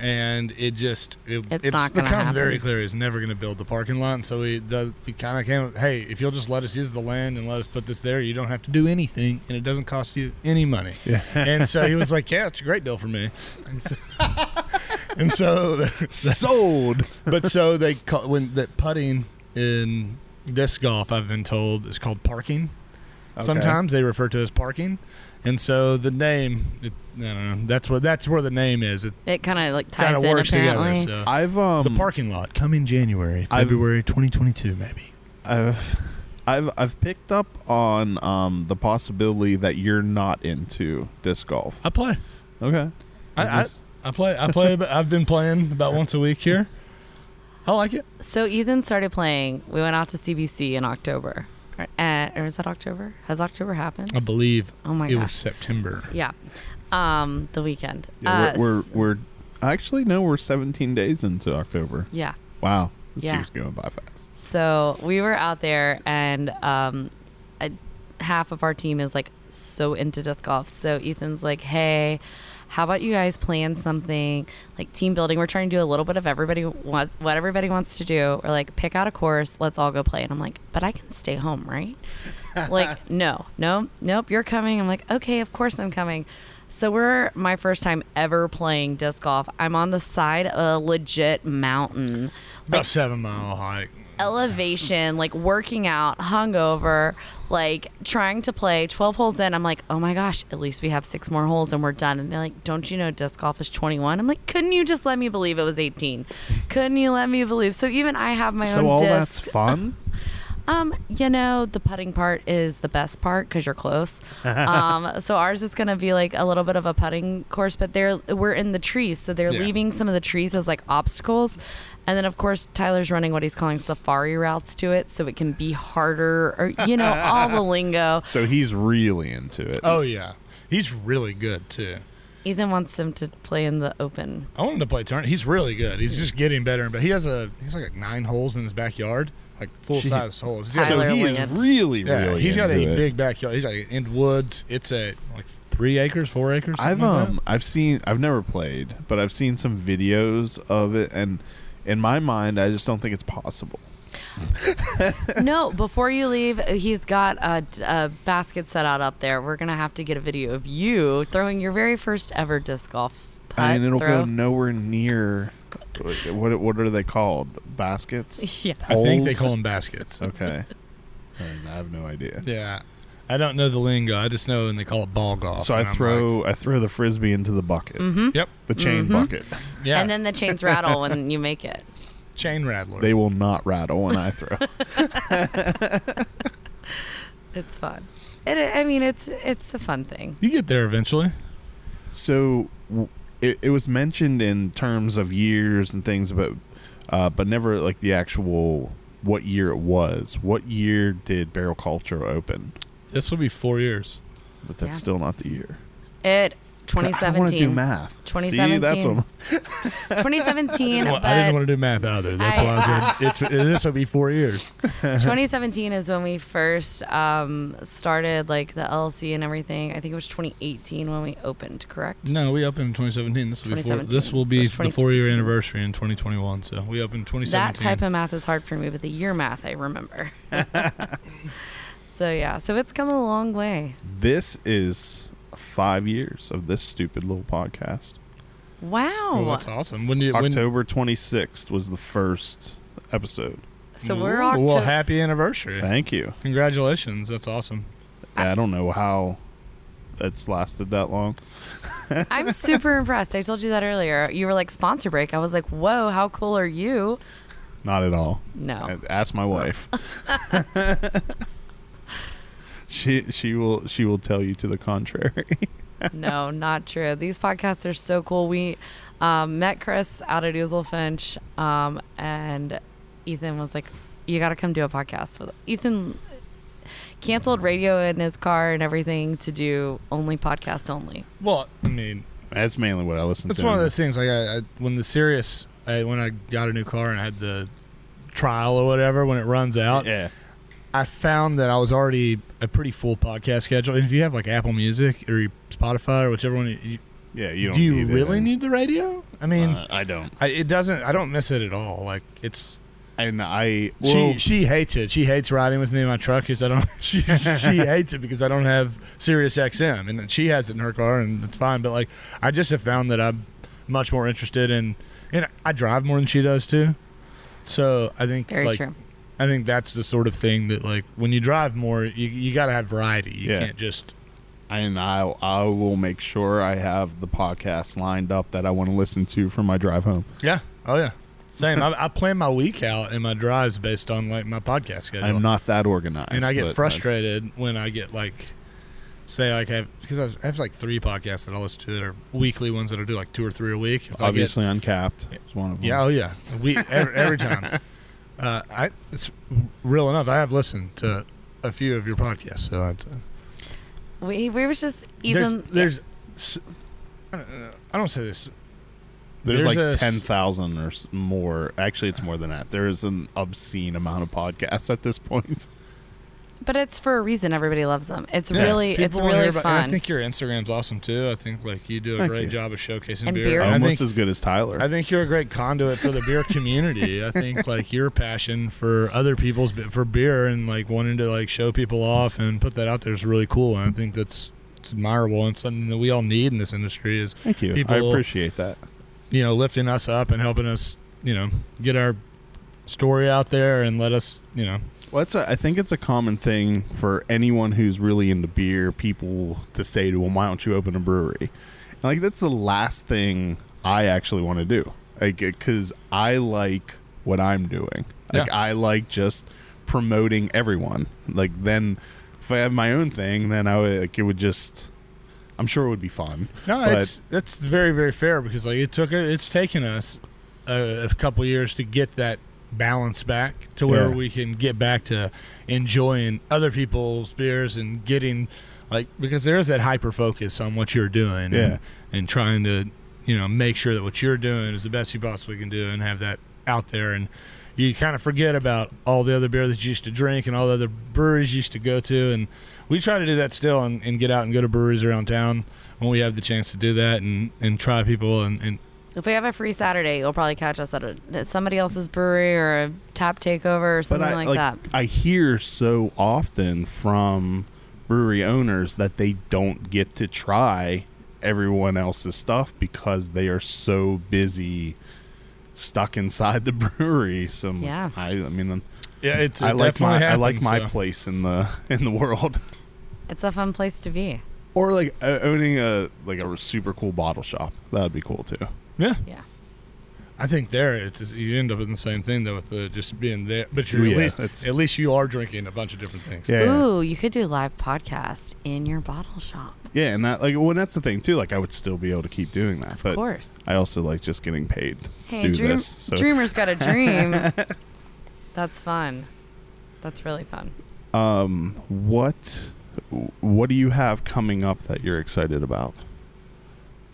and it just it, It's not gonna become very clear he's never going to build the parking lot. And so we the, we kind of came. Hey, if you'll just let us use the land and let us put this there, you don't have to do anything, and it doesn't cost you any money. Yeah. And so he was like, "Yeah, it's a great deal for me." And so, and so Sold. but so they call when that putting in disc golf, I've been told is called parking. Okay. Sometimes they refer to it as parking, and so the name, it, I don't know. That's what that's where the name is. It it kind of like ties kind of in works apparently. together. So I've um the parking lot coming January, I've- February 2022, maybe. I've I've I've picked up on um the possibility that you're not into disc golf. I play. Okay. I, I, just- I play. I play. but I've been playing about once a week here. I like it. So Ethan started playing. We went out to CBC in October. Uh, or is that October? Has October happened? I believe Oh my it gosh. was September. Yeah. Um, the weekend. Yeah, Uh, we're, we're we're actually no, we're 17 days into October. yeah. Wow. This Yeah. year's going by fast. So we were out there, and um, a, half of our team is like so into disc golf. So Ethan's like, "Hey, how about you guys plan something like team building? We're trying to do a little bit of everybody what what everybody wants to do, or like pick out a course. Let's all go play." And I'm like, "But I can stay home, right?" like, no, no, nope, you're coming. I'm like, okay, of course I'm coming. So we're my first time ever playing disc golf. I'm on the side of a legit mountain About seven mile hike. Elevation, like working out, hungover, like trying to play 12 holes in. I'm like, oh my gosh, at least we have six more holes and we're done. And they're like, don't you know disc golf is 21? I'm like, couldn't you just let me believe it was 18? couldn't you let me believe? So even I have my so own So all disc. that's fun. Um, you know, the putting part is the best part because you're close. um, so ours is gonna be like a little bit of a putting course, but they're we're in the trees, so they're Yeah. leaving some of the trees as like obstacles. And then of course Tyler's running what he's calling safari routes to it, so it can be harder, or you know, all the lingo. So he's really into it. Oh yeah, he's really good too. Ethan wants him to play in the open. I want him to play turn. He's really good. He's just getting better. But he has a he's like nine holes in his backyard, like full size holes. He's got, Tyler so he is really, yeah, really. he's got a it. big backyard. He's like in woods. It's a like three acres, four acres. I've something like that. um I've seen I've never played, but I've seen some videos of it, and in my mind, I just don't think it's possible. no, before you leave, he's got a, a basket set out up there. We're gonna have to get a video of you throwing your very first ever disc golf putt I mean, it'll throw. go nowhere near. What what are they called? Baskets? yeah. I think they call them baskets. Okay. And I have no idea. Yeah. I don't know the lingo. I just know and they call it ball golf. So I and I'm throw I throw the frisbee into the bucket, Mm-hmm. Yep. the chain Mhm. bucket. yeah. And then the chains rattle when you make it. chain rattler. They will not rattle when I throw. It's fun. It, I mean, it's it's a fun thing. you get there eventually. So w- it, it was mentioned in terms of years and things, but uh, but never like the actual what year it was. What year did Barrel Culture open? This will be four years. But that's Yeah. still not the year. It I want to do 2017. math. See, 2017. that's what I'm- 2017. Well, I didn't want to do math either. That's I- why I said it's, this will be four years. 2017 is when we first um, started like the LLC and everything. I think it was 2018 when we opened. Correct? No, we opened in 2017. This will be four, 2017. this will So be it's the four year 2016. anniversary in 2021. So we opened 2017. That type of math is hard for me, but the year math I remember. so yeah, so it's come a long way. This is five years of this stupid little podcast. Wow. Well, that's awesome. When you October 26th was the first episode. so we're Ooh, October. well, happy anniversary! Thank you. Congratulations. That's awesome. I don't know how it's lasted that long. I'm super impressed. I told you that earlier. You were like sponsor break. I was like, whoa, how cool are you? Not at all. No. Ask my wife. she she will she will tell you to the contrary. no, not true. These podcasts are so cool. We um, met Chris out at Oozlefinch, um, and Ethan was like, "You got to come do a podcast with." Ethan canceled radio in his car and everything to do only podcast only. Well, I mean, That's mainly what I listen It's to. one of those things. Like I, I when the Sirius, I, when I got a new car and I had the trial or whatever, when it runs out, Yeah. I found that I was already a pretty full podcast schedule. And if you have like Apple Music or Spotify or whichever one, you, you, Yeah, you don't do you need it. really need the radio? I mean, Uh, I don't. I, it doesn't. I don't miss it at all. Like it's. And I well, she she hates it. She hates riding with me in my truck because I don't. She she hates it because I don't have Sirius XM, and she has it in her car, and it's fine. But like, I just have found that I'm much more interested in, and I drive more than she does too. So I think Very like true. I think that's the sort of thing that like when you drive more, you you got to have variety. You Yeah. can't just and I I will make sure I have the podcast lined up that I want to listen to for my drive home. yeah. Oh yeah. Same. I, I plan my week out and my drives based on like my podcast schedule. I'm not that organized. and I get uh, frustrated when I get like, say like I have because I have like three podcasts that I listen to that are weekly ones that I do like two or three a week. If I get- obviously, uncapped is one of them. yeah, oh yeah, we every, every time. Uh, I it's real enough. I have listened to a few of your podcasts, so it's, uh, We we was just even there's there's s- I don't, uh, I don't say this. There's, There's like a s- ten thousand or more. Actually, it's more than that. There is an obscene amount of podcasts at this point. But it's for a reason. Everybody loves them. It's Yeah, really people it's really about- and fun. I think your Instagram's awesome too. I think like you do a Thank great you. job of showcasing And beer. beer. And I Almost think as good as Tyler. I think you're a great conduit for the beer community. I think like your passion for other people's for beer and like wanting to like show people off and put that out there is really cool. And I think that's it's admirable and something that we all need in this industry is Thank you. I appreciate that. you know lifting us up and helping us you know get our story out there and let us you know Well, it's a, I think it's a common thing for anyone who's really into beer, people to say to them, "Why don't you open a brewery?" And, like that's the last thing I actually want to do, like because I like what I'm doing. Like Yeah. I like just promoting everyone. Like then, if I have my own thing, then I would like it would just. I'm sure it would be fun. no it's that's very very fair because like it took it's taken us a, a couple years to get that balance back to where Yeah. we can get back to enjoying other people's beers and getting like because there is that hyper focus on what you're doing, Yeah. and, and trying to you know make sure that what you're doing is the best you possibly can do, and have that out there, and you kind of forget about all the other beer that you used to drink and all the other breweries you used to go to, and we try to do that still, and, and get out and go to breweries around town when we have the chance to do that, and and try people and. and If we have a free Saturday, you'll probably catch us at, a, at somebody else's brewery or a tap takeover or something I, like, that. I hear so often from brewery owners that they don't get to try everyone else's stuff because they are so busy stuck inside the brewery. So Yeah. I, I mean, yeah, it's, it I like my definitely I like my so. place in the in the world. It's a fun place to be. Or like uh, owning a like a super cool bottle shop. That would be cool too. Yeah, Yeah. I think there it's just, you end up in the same thing though with the just being there, but you're Yeah, at least it's- at least you are drinking a bunch of different things. Yeah. Ooh, you could do live podcast in your bottle shop. Yeah, and that like well that's the thing too. Like I would still be able to keep doing that, but Of course. I also like just getting paid Hey, to do dream, this. So dreamers got a dream. That's fun. That's really fun. um, what what do you have coming up that you're excited about?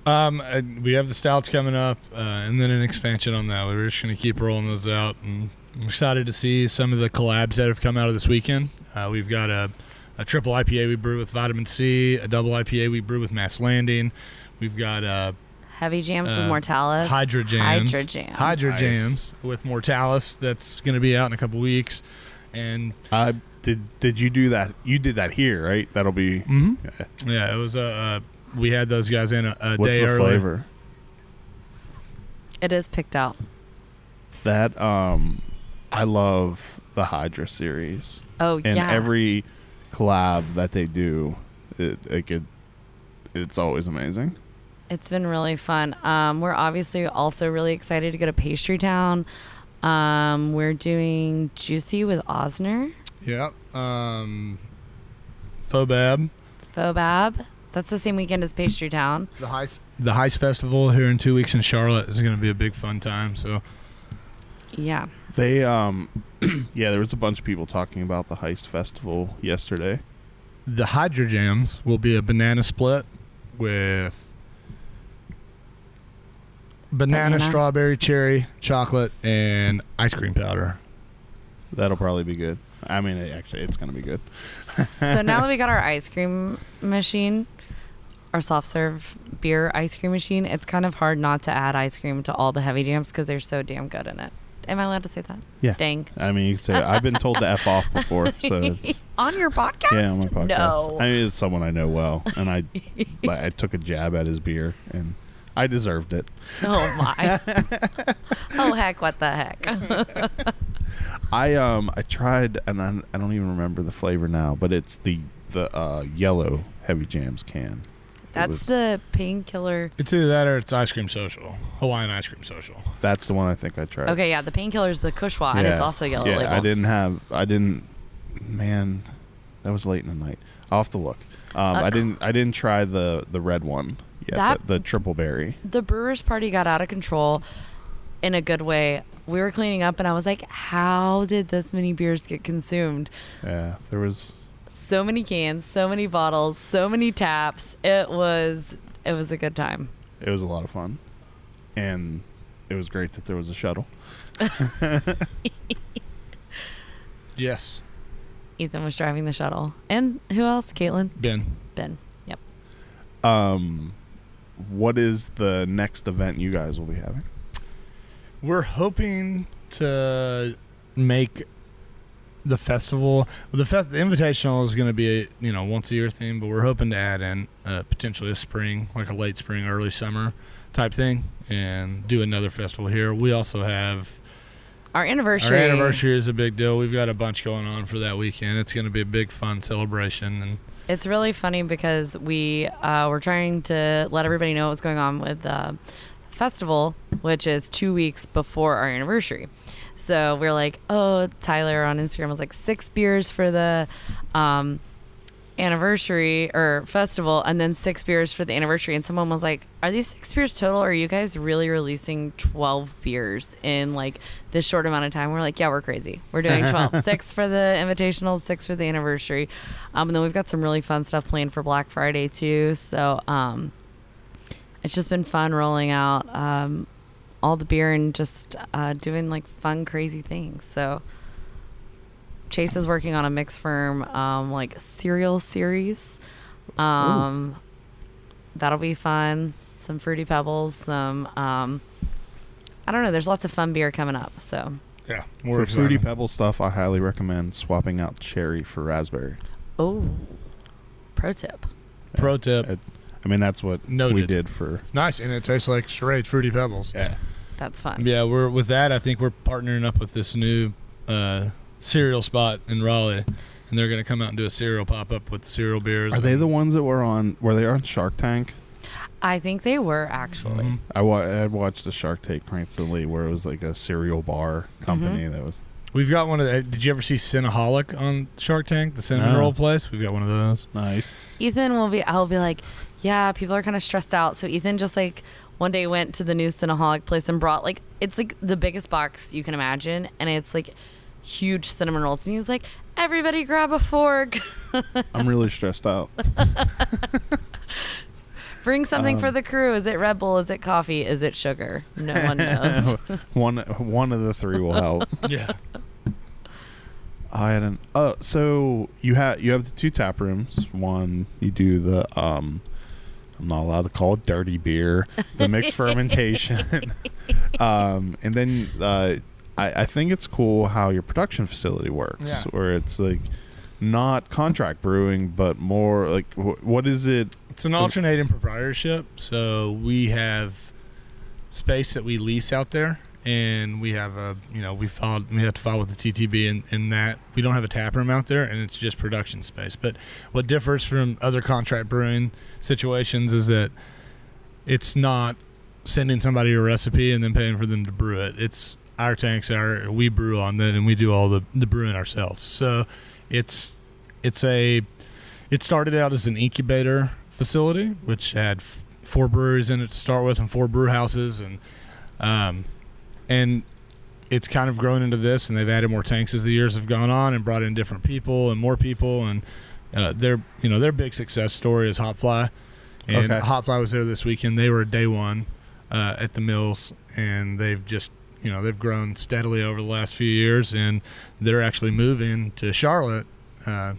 Um, uh, we have the stouts coming up, uh, and then an expansion on that. We're just going to keep rolling those out, and I'm excited to see some of the collabs that have come out of this weekend. Uh, we've got a, a triple IPA we brew with Vitamin Sea, a double IPA we brew with Mast Landing. We've got uh, Heavy jams Uh, with Mortalis. Hydra Jams, Hydra Jam. Hydra Nice. Jams with Mortalis. That's going to be out in a couple weeks, and Uh, did did you do that? You did that here, right? That'll be. mhm. yeah. yeah, it was a. We had those guys in a, a What's day the early. flavor? It is picked out. That um, I love the Hydra series, Oh and yeah. every collab that they do, it, it could, it's always amazing. It's been really fun. Um, we're obviously also really excited to go to Pastry Town. Um, we're doing Juicy with Osner, Yep. Um, Fobab. Fobab. That's the same weekend as Pastry Town. The Heist. The Heist Festival here in two weeks in Charlotte is going to be a big fun time. So Yeah. They um, yeah, there was a bunch of people talking about the Heist Festival yesterday. the Hydra Jams will be a banana split with banana, Banana. strawberry, cherry, chocolate, and ice cream powder. That'll probably be good. I mean, it, actually, it's gonna be good. so now that we got our ice cream machine, our soft serve beer ice cream machine, it's kind of hard not to add ice cream to all the heavy jams because they're so damn good in it. Am I allowed to say that? Yeah. Dang. I mean, you can say I've been told to f off before, so it's, On your podcast? yeah, on my podcast. No. I mean, it's someone I know well, and I, like, I took a jab at his beer, and I deserved it. oh my. oh heck! What the heck? I um, I tried, and I, I don't even remember the flavor now, but it's the the uh, yellow heavy jams can. It That's was- the painkiller. It's either that or it's ice cream social, Hawaiian ice cream social. that's the one I think I tried. Okay, yeah, the painkiller is the Kushwa, and it's also yellow yeah, label. I didn't have. I didn't. Man, that was late in the night. I'll have to look. Um, Uh, I didn't. I didn't try the the red one. Yeah, That- the, the triple berry. the brewers party got out of control in a good way. We were cleaning up, and I was like, "How did this many beers get consumed? Yeah, there was. So many cans, so many bottles, so many taps. It was, it was a good time. It was a lot of fun, and it was great that there was a shuttle. Yes, Ethan was driving the shuttle, and who else? Caitlin, Ben. Ben. Yep. Um, what is the next event you guys will be having? We're hoping to make the festival. Well, the fest, the invitational is going to be a you know once a year thing, but we're hoping to add in uh, potentially a spring, like a late spring, early summer type thing, and do another festival here. We also have Our anniversary. our anniversary is a big deal. We've got a bunch going on for that weekend. It's going to be a big fun celebration, and It's really funny because we uh, were trying to let everybody know what's going on with the festival, which is two weeks before our anniversary. So we're like, oh, Tyler on Instagram was like six beers for the um, anniversary or festival and then six beers for the anniversary. And someone was like are these six beers total? Or are you guys really releasing 12 beers in like this short amount of time? We're like yeah we're crazy. We're doing 12 six for the invitational six for the anniversary. Um, and then we've got some really fun stuff planned for black friday too. So um, it's just been fun rolling out um, all the beer and just uh, doing like fun crazy things so Chase is working on a mix ferm um, like cereal series. Um, that'll be fun. Some fruity pebbles. Some um, I don't know. There's lots of fun beer coming up. So Yeah, For fruity pebble stuff, I highly recommend swapping out cherry for raspberry. oh, pro tip. Pro tip. It- I mean, that's what we did for. Nice, and it tastes like straight fruity pebbles. Yeah. That's fun. Yeah, we're with that. I think we're partnering up with this new uh, cereal spot in Raleigh, and they're going to come out and do a cereal pop up with the cereal beers. Are they the ones that were on? Were they on Shark Tank? I think they were actually. Mhm. I, wa- I watched the Shark Tank recently where it was like a cereal bar company Mm-hmm. that was. We've got one of the. Did you ever see Cinnaholic on Shark Tank, the cinnamon No. roll place? We've got one of those. Nice. Ethan will be. I'll be like, yeah, people are kind of stressed out. So Ethan just like one day went to the new Cinnaholic place and brought like it's like the biggest box you can imagine, and it's like huge cinnamon rolls. And he was like, everybody grab a fork. I'm really stressed out. Bring something for Um, the crew. Is it Red Bull? Is it coffee? Is it sugar? No one knows. one one of the three will help. Yeah. I had an. Uh, so you have you have the two tap rooms. One you do the um, I'm not allowed to call it dirty beer, the mixed fermentation, um, and then uh, I, I think it's cool how your production facility works, Yeah. where it's like not contract brewing, but more like wh- what is it? It's an alternating proprietorship, so we have space that we lease out there, and we have a you know we filed we have to file with the TTB in, in that we don't have a tap room out there, and it's just production space. But what differs from other contract brewing situations is that it's not sending somebody a recipe and then paying for them to brew it. It's our tanks are we brew on that, and we do all the the brewing ourselves. So it's it's a it started out as an incubator facility, which had four breweries in it to start with, and four brew houses, and um, and it's kind of grown into this. And they've added more tanks as the years have gone on, and brought in different people and more people, and uh, their you know their big success story is HopFly, and Okay. HopFly was there this weekend. They were day one uh, at the mills, and they've just you know they've grown steadily over the last few years, and they're actually moving to Charlotte. Uh,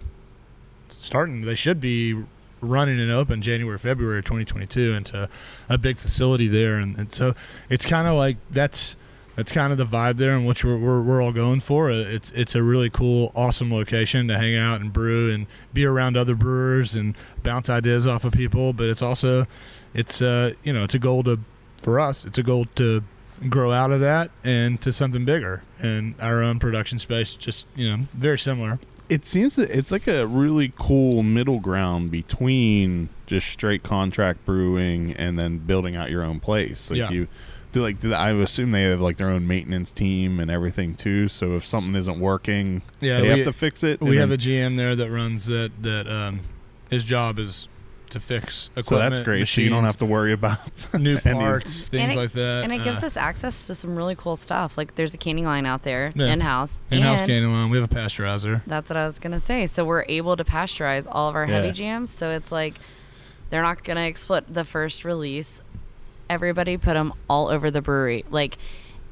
starting, they should be running and open January, February 2022 into a big facility there, and, and so it's kind of like that's that's kind of the vibe there, and what we're, we're we're all going for. It's it's a really cool, awesome location to hang out and brew and be around other brewers and bounce ideas off of people. But it's also it's uh you know it's a goal to for us. It's a goal to grow out of that and to something bigger and our own production space just you know very similar It seems that it's like a really cool middle ground between just straight contract brewing and then building out your own place. Like Yeah. you do like do- I assume they have like their own maintenance team and everything too. So if something isn't working, Yeah, they we- have to fix it. we and have a GM there that runs that that um his job is to fix equipment so that's great. So you don't have to worry about new any- parts things it- like that and it gives Uh, us access to some really cool stuff. Like there's a canning line out there Yeah. in house. in-house and canning line we have a pasteurizer That's what I was gonna say. So we're able to pasteurize all of our heavy Yeah. jams. So it's like they're not gonna explode the first release. Everybody put them all over the brewery. Like,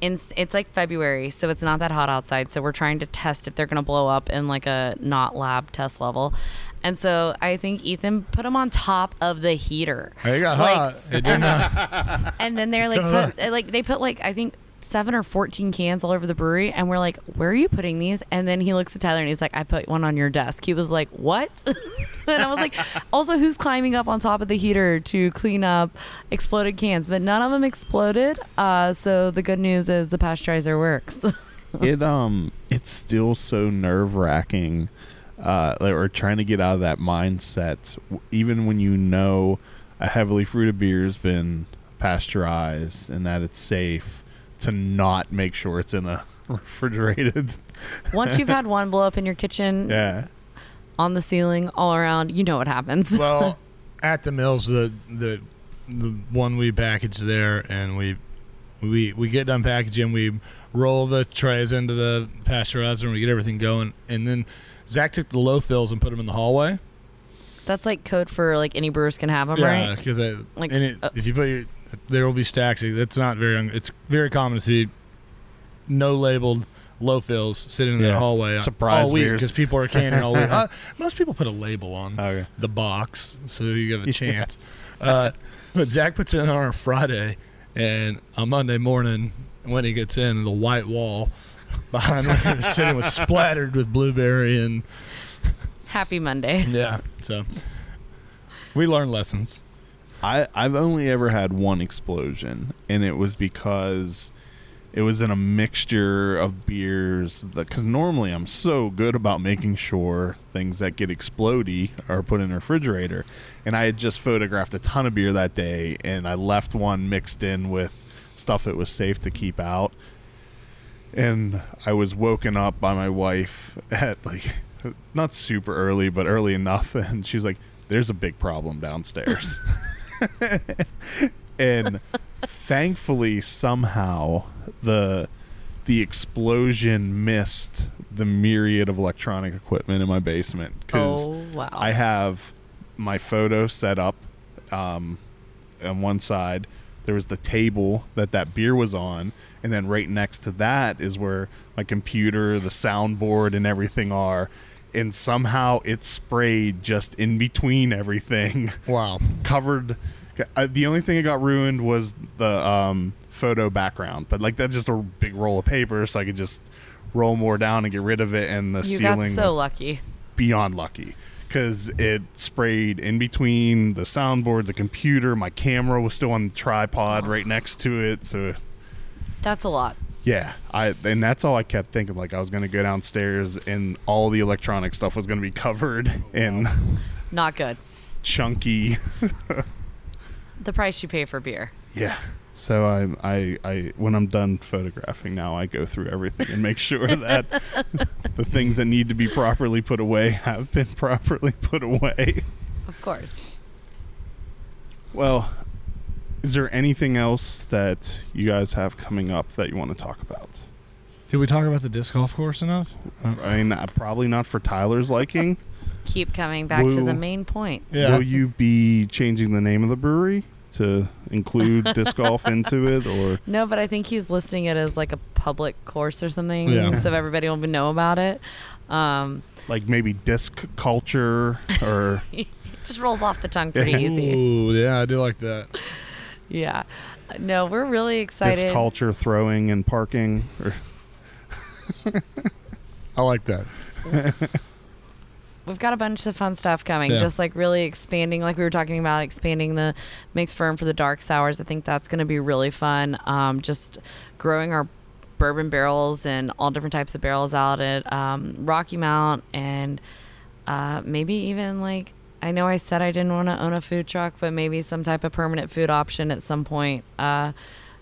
in, it's like February, so it's not that hot outside. So we're trying to test if they're gonna blow up in like a not lab test level. And so I think Ethan put them on top of the heater. it got Like- hot it did not and then they're like put like they put like I think seven or fourteen cans all over the brewery, and we're like, "Where are you putting these?" And then he looks at Tyler and he's like, "I put one on your desk." He was like, "What?" and I was like, "Also, who's climbing up on top of the heater to clean up exploded cans?" But none of them exploded. Uh, so the good news is the pasteurizer works. it um it's still so nerve wracking uh we're trying to get out of that mindset even when you know a heavily fruited beer has been pasteurized and that it's safe to not make sure it's in a refrigerated Once you've had one blow up in your kitchen, yeah on the ceiling, all around. You know what happens. well, at the mills, the the the one we package there, and we we we get done packaging, we roll the trays into the pasteurizer, and we get everything going, and then Zach took the low fills and put them in the hallway. That's like code for like any brewers can have them, Yeah, right? because Like, and it, uh, if you put your, there will be stacks. It's not very. un- It's very common to see no labeled low fills sitting in Yeah. the hallway Surprise all week because people are canning all week. Uh, most people put a label on Okay. the box so you have a chance. uh, but Zach puts it in on a Friday, and on Monday morning when he gets in, the white wall behind where he's sitting was splattered with blueberry and Happy Monday. yeah. So we learn lessons. I I've only ever had one explosion, and it was because it was in a mixture of beers. Because normally I'm so good about making sure things that get explody are put in the refrigerator, and I had just photographed a ton of beer that day, and I left one mixed in with stuff it was safe to keep out. And I was woken up by my wife at like not super early, but early enough, and she's like, "There's a big problem downstairs." and thankfully somehow the the explosion missed the myriad of electronic equipment in my basement because Oh wow. I have my photo set up um, on one side. There was the table that that beer was on, and then right next to that is where my computer, the soundboard, and everything are. And somehow it sprayed just in between everything Wow. covered. Uh, the only thing that got ruined was the um, photo background, but like that's just a big roll of paper, so I could just roll more down and get rid of it. And the you ceiling got so was lucky. beyond lucky because it sprayed in between the soundboard, the computer. My camera was still on the tripod right next to it, so That's a lot. yeah. I and that's all I kept thinking. Like I was gonna go downstairs and all the electronic stuff was gonna be covered in Not good. chunky The price you pay for beer. Yeah. So I, I, I, when I'm done photographing now, I go through everything and make sure that the things that need to be properly put away have been properly put away. Of course. Well, is there anything else that you guys have coming up that you want to talk about? Did we talk about the disc golf course enough? I mean, uh, probably not for Tyler's liking. Keep coming back to the main point. Will you be changing the name of the brewery to include disc golf into it, or No, but I think he's listing it as like a public course or something, Yeah. so everybody will know about it. Um, like maybe disc culture, or just rolls off the tongue pretty easy. Ooh, yeah, I do like that. Yeah. No, we're really excited. disc culture throwing and parking? Or I like that. We've got a bunch of fun stuff coming. Yeah. Just like really expanding, like we were talking about, expanding the mix ferm for the dark sours. I think that's going to be really fun. Um, just growing our bourbon barrels and all different types of barrels out at um, Rocky Mount, and uh, maybe even like I know I said I didn't want to own a food truck, but maybe some type of permanent food option at some point. Uh,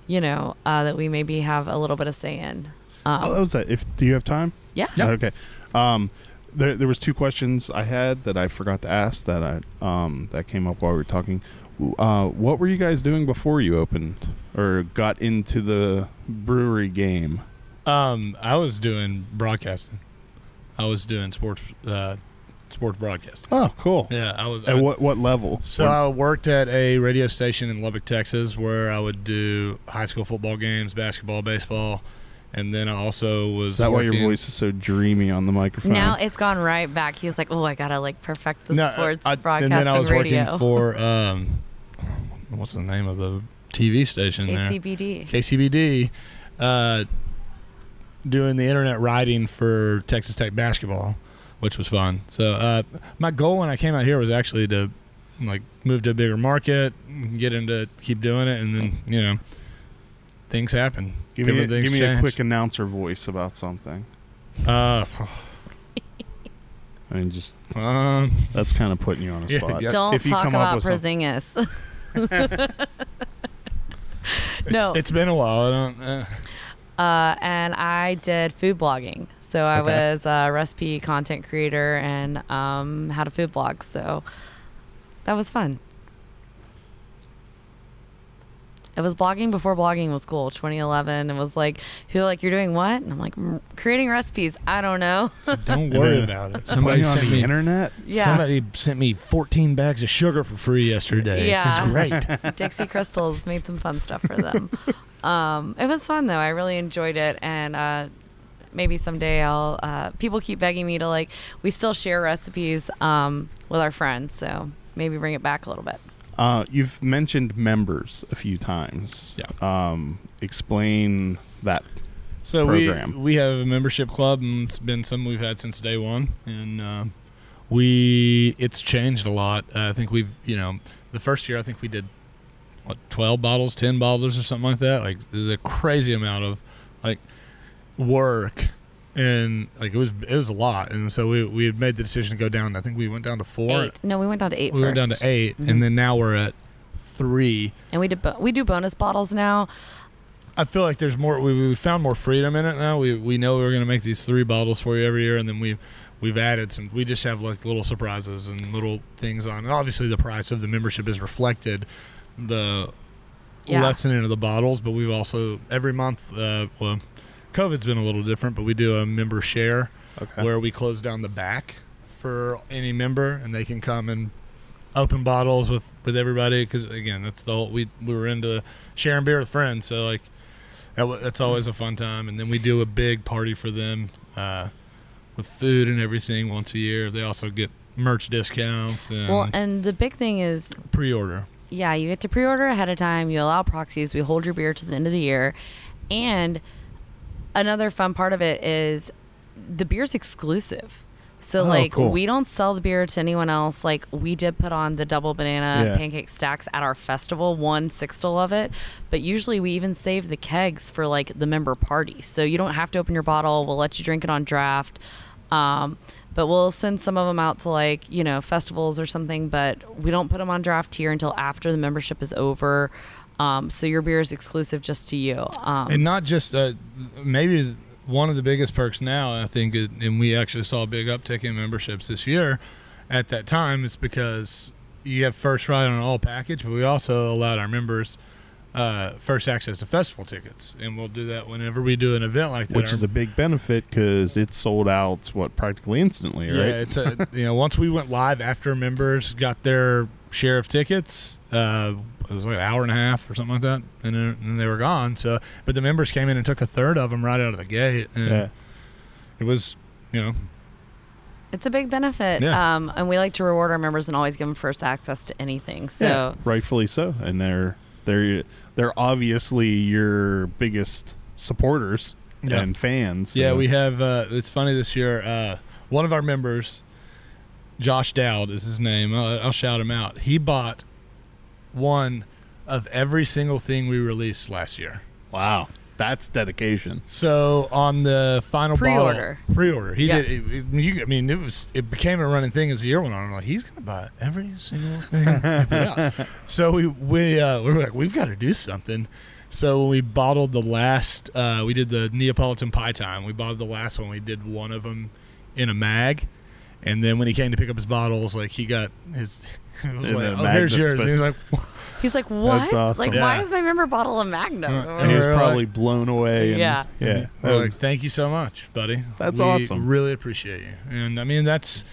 you know uh, that we maybe have a little bit of say in. Um, oh, that was that. If do you have time? yeah. Yep. Okay. Um, there, there was two questions I had that I forgot to ask that I um that came up while we were talking. Uh, what were you guys doing before you opened or got into the brewery game? Um, I was doing broadcasting. I was doing sports, uh, sports broadcasting. Oh, cool. Yeah, I was. At what what level? So I worked at a radio station in Lubbock, Texas, where I would do high school football games, basketball, baseball, and then I also was. Is that why your voice is so dreamy on the microphone? Now it's gone right back. He's like, oh, I gotta like perfect the No, sports I- broadcasting And then I was radio. working for um, what's the name of the TV station there? KCBD. KCBD, uh, doing the internet writing for Texas Tech basketball, which was fun. So uh, my goal when I came out here was actually to like move to a bigger market, get into keep doing it, and then you know things happen. Give me, a, things give me a quick announcer voice about something. Uh, I mean, just um, that's kind of putting you on a Yeah, spot. yeah. Don't If you talk come about with something- Porzingis. no, it's, it's been a while. I don't. Uh, uh, and I did food blogging. So I Okay. was a recipe content creator and um, had a food blog. So that was fun. It was blogging before blogging was cool. 2011. It was like people were like, "You're doing what?" And I'm like, "Mm, "Creating recipes." I don't know. Don't worry about it. Somebody Somebody on the me internet. yeah, Somebody sent me 14 bags of sugar for free yesterday. It's Yeah. great. Dixie Crystals made some fun stuff for them. um, it was fun though. I really enjoyed it, and uh, maybe someday I'll. Uh, people keep begging me to like. We still share recipes um, with our friends, so maybe bring it back a little bit. Uh, you've mentioned members a few times. Yeah. Um, explain that. So program. we we have a membership club, and it's been something we've had since day one, and uh, we it's changed a lot. Uh, I think we've you know the first year I think we did what twelve bottles, ten bottles, or something like that. Like there's a crazy amount of like work, and like it was it was a lot, and so we we had made the decision to go down. I think we went down to four. Eight. No, we went down to eight We went down to 8 Mhm. and then now we're at three. and we did bo- we do bonus bottles now. I feel like there's more. We, we found more freedom in it now. We we know we're gonna make these three bottles for you every year, and then we we've added some. We just have like little surprises and little things on. And obviously, the price of the membership is reflected the Yeah. lessening of the bottles, but we've also every month. Uh, well, COVID's been a little different, but we do a member share Okay. where we close down the back for any member, and they can come and open bottles with with everybody. Because again, that's the whole we we were into sharing beer with friends, so like that, that's always a fun time. And then we do a big party for them uh, with food and everything once a year. They also get merch discounts and, Well, and the big thing is pre-order. yeah, you get to pre-order ahead of time. You allow proxies. We hold your beer to the end of the year, and another fun part of it is the beer's exclusive. So Oh, like cool. we don't sell the beer to anyone else. Like we did put on the double banana Yeah. pancake stacks at our festival, one sixtel of it. But usually we even save the kegs for like the member party. So you don't have to open your bottle. We'll let you drink it on draft. Um, but we'll send some of them out to like you know festivals or something. But we don't put them on draft here until after the membership is over. Um, so your beer is exclusive just to you. Um, and not just uh, maybe one of the biggest perks now i think it, and we actually saw a big uptick in memberships this year at that time it's because you have first right on all package but we also allowed our members uh, first access to festival tickets and we'll do that whenever we do an event like that Which is a big benefit because it's sold out what practically instantly, right? yeah, right? it's a, you know once we went live after members got their share of tickets, uh, it was like an hour and a half or something like that, and then, and they were gone. So, but the members came in and took a third of them right out of the gate, and yeah. it was you know It's a big benefit. Yeah. Um, and we like to reward our members and always give them first access to anything. So Yeah, rightfully so, and they're they're they're obviously your biggest supporters Yeah. and fans. Yeah, we have. Uh, it's funny this year. Uh, one of our members, Josh Dowd, is his name. I'll, I'll shout him out. He bought one of every single thing we released last year. wow, that's dedication. So on the final Pre-order. bottle, pre-order, he Yeah. did. It, it- you, I mean, it was it became a running thing as the year went on. I'm like, he's gonna buy every single thing. So we we uh, we were like, we've got to do something. So we bottled the last. Uh, we did the Neapolitan pie time. We bottled the last one. We did one of them in a mag, and then when he came to pick up his bottles, like he got his. It was like, oh, here's yours. been- And he's like, he's like, what? awesome. Like, why is my member bottle a Magnum? Uh, And he was We're like- probably blown away. And, Yeah. yeah. We're like, thank you so much, buddy. That's We awesome. Really appreciate you. And I mean, that's,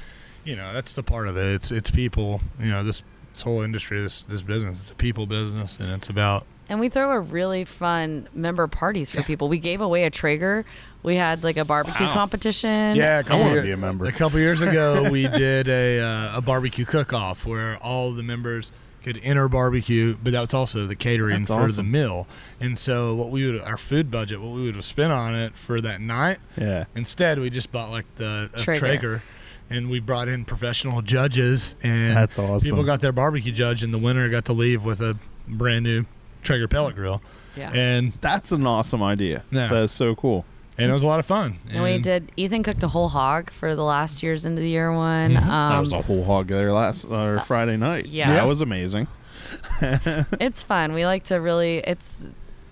you know, that's the part of it. It's it's people. You know, this this whole industry, this this business, it's a people business, and it's about And we throw a really fun member parties for people. We gave away a Traeger. We had like a barbecue Wow. competition. yeah. A I couple want to year- be a member. A couple years ago, we did a uh, a barbecue cook off where all the members could enter barbecue, but that was also the catering That's for the awesome. meal. And so, what we would our food budget, what we would have spent on it for that night, yeah. Instead, we just bought like the a Traeger. Traeger. and we brought in professional judges, and That's awesome. people got their barbecue judge, and the winner got to leave with a brand new Traeger pellet grill, Yeah. and That's an awesome idea. Yeah. That's so cool. and it was a lot of fun. And we did. Ethan cooked a whole hog for the last year's end of the year one. Mhm. Um, that was a whole hog there last uh, Friday night. yeah. That was amazing. it's fun. We like to really. It's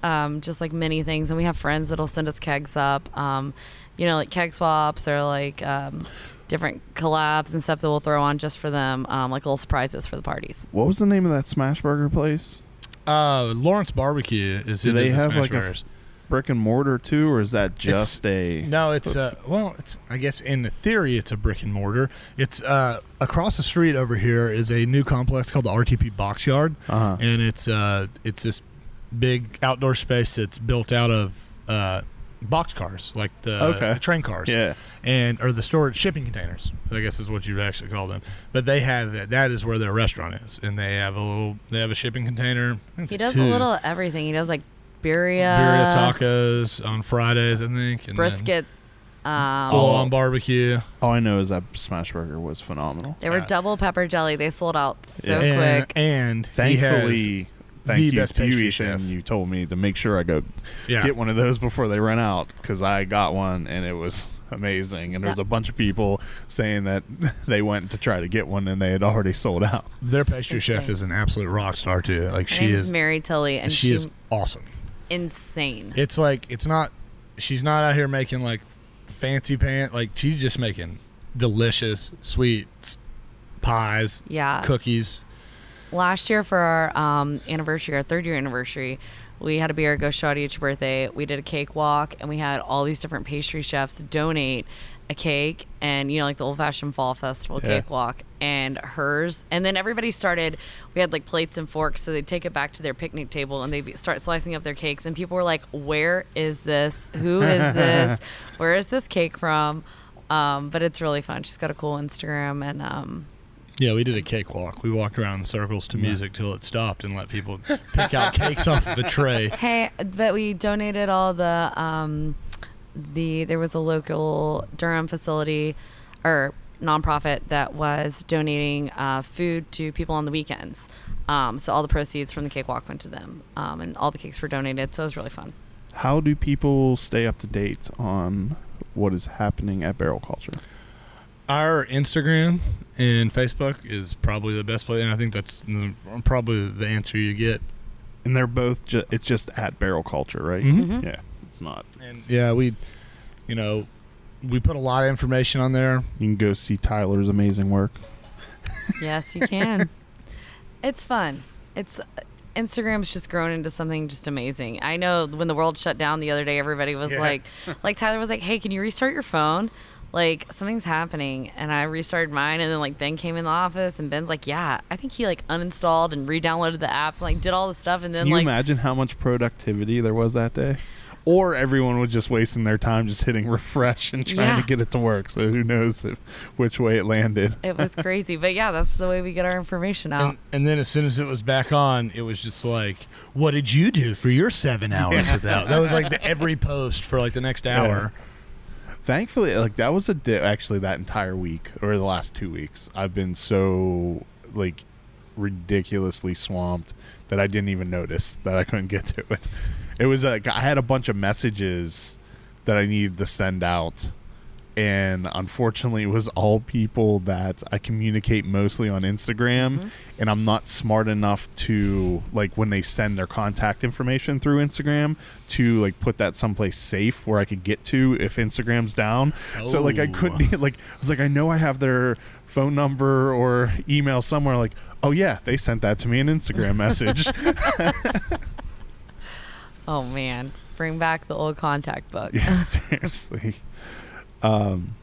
um, just like many things, and we have friends that'll send us kegs up. Um, you know, like keg swaps or like um, different collabs and stuff that we'll throw on just for them, um, like little surprises for the parties. What was the name of that smash burger place? Uh, Lawrence Barbecue is. Do they the have like a brick and mortar too, or is that just a? No, it's uh, well, it's I guess in theory it's a brick and mortar. It's uh, across the street over here is a new complex called the RTP Box Yard, Uh-huh. and it's uh, it's this big outdoor space that's built out of uh, box cars, like the, Okay. the train cars, Yeah. and or the storage shipping containers. I guess is what you'd actually call them. But they have that. That is where their restaurant is, and they have a little. They have a shipping container. He does two. a little of everything. He does like birria, birria tacos on Fridays, I think. And brisket. Um, full on barbecue. All I know is that smash burger was phenomenal. they were Yeah. double pepper jelly. They sold out so Yeah. and, quick. And he has- Thankfully, thank the you best to you, pastry Ethan. chef. You told me to make sure I go yeah, get one of those before they run out because I got one and it was amazing. And there's Yeah. a bunch of people saying that they went to try to get one and they had already sold out. their pastry chef is an absolute rock star too. Like she is, Mary Tilly, and she, is awesome. insane. It's like it's not. She's not out here making like fancy pants. Like she's just making delicious sweets, pies, yeah. cookies. Last year for our um, anniversary, our third year anniversary, we had a beer go show at each birthday. We did a cake walk, and we had all these different pastry chefs donate a cake, and you know, like the old fashioned fall festival Yeah. cake walk, and hers. And then everybody started. We had like plates and forks, so they'd take it back to their picnic table, and they start slicing up their cakes. And people were like, "Where is this? Who is this? Where is this cake from?" Um, but it's really fun. She's got a cool Instagram, and um, Yeah, we did a cake walk. We walked around in circles to music till it stopped and let people pick out cakes off of a tray. Hey, but we donated all the um, the there was a local Durham facility or nonprofit that was donating uh, food to people on the weekends. Um, so all the proceeds from the cake walk went to them, um, and all the cakes were donated. So it was really fun. How do people stay up to date on what is happening at Barrel Culture? Our Instagram and Facebook is probably the best place, and I think that's probably the answer you get. And they're both ju- it's just at Barrel Culture, right? Mhm. Mhm. Yeah, it's not. And yeah, we, you know, we put a lot of information on there. You can go see Tyler's amazing work. Yes, you can. it's fun. It's Instagram's just grown into something just amazing. I know when the world shut down the other day, everybody was Yeah. like, like Tyler was like, "Hey, can you restart your phone?" Like something's happening, and I restarted mine, and then like Ben came in the office, and Ben's like, "Yeah, I think he like uninstalled and re-downloaded the apps, and, like did all the stuff, and then Can you like imagine how much productivity there was that day? Or everyone was just wasting their time just hitting refresh and trying Yeah. to get it to work. So who knows if, which way it landed. it was crazy." But yeah, that's the way we get our information out. And, and then as soon as it was back on, it was just like, "What did you do for your seven hours without?" That was like the, every post for like the next hour. Thankfully, like that was a di- actually that entire week or the last two weeks. I've been so like ridiculously swamped that I didn't even notice that I couldn't get to it. It was like I had a bunch of messages that I needed to send out, and unfortunately, it was all people that I communicate mostly on Instagram, mm-hmm. and I'm not smart enough to like when they send their contact information through Instagram to like put that someplace safe where I could get to if Instagram's down. So like I Oh. couldn't like I was like I know I have their phone number or email somewhere like oh yeah they sent that to me an Instagram message. oh man, bring back the old contact book. yeah, seriously. Um,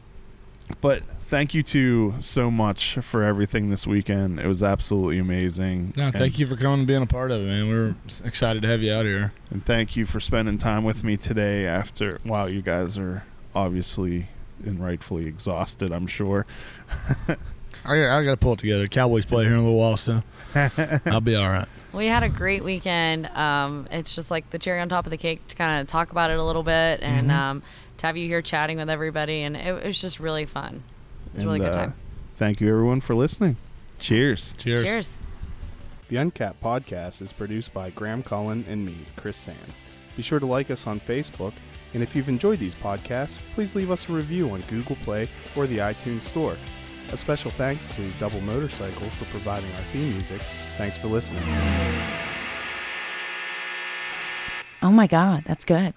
but thank you to so much for everything this weekend. It was absolutely amazing. No, thank you for coming and being a part of it, man. We're excited to have you out here. And thank you for spending time with me today after, wow, you guys are obviously and rightfully exhausted, I'm sure. I, I got to pull it together. Cowboys play here in a little while, so I'll be all right. We had a great weekend. Um, it's just like the cherry on top of the cake to kind of talk about it a little bit and Mm-hmm. um, to have you here chatting with everybody. And it, it was just really fun. It was a really And, good uh, time. Thank you, everyone, for listening. Cheers. Cheers. Cheers. The Uncapped podcast is produced by Graham Cullen and me, Chris Sands. Be sure to like us on Facebook, and if you've enjoyed these podcasts, please leave us a review on Google Play or the iTunes Store. A special thanks to Double Motorcycle for providing our theme music. Thanks for listening. Oh my God, that's good.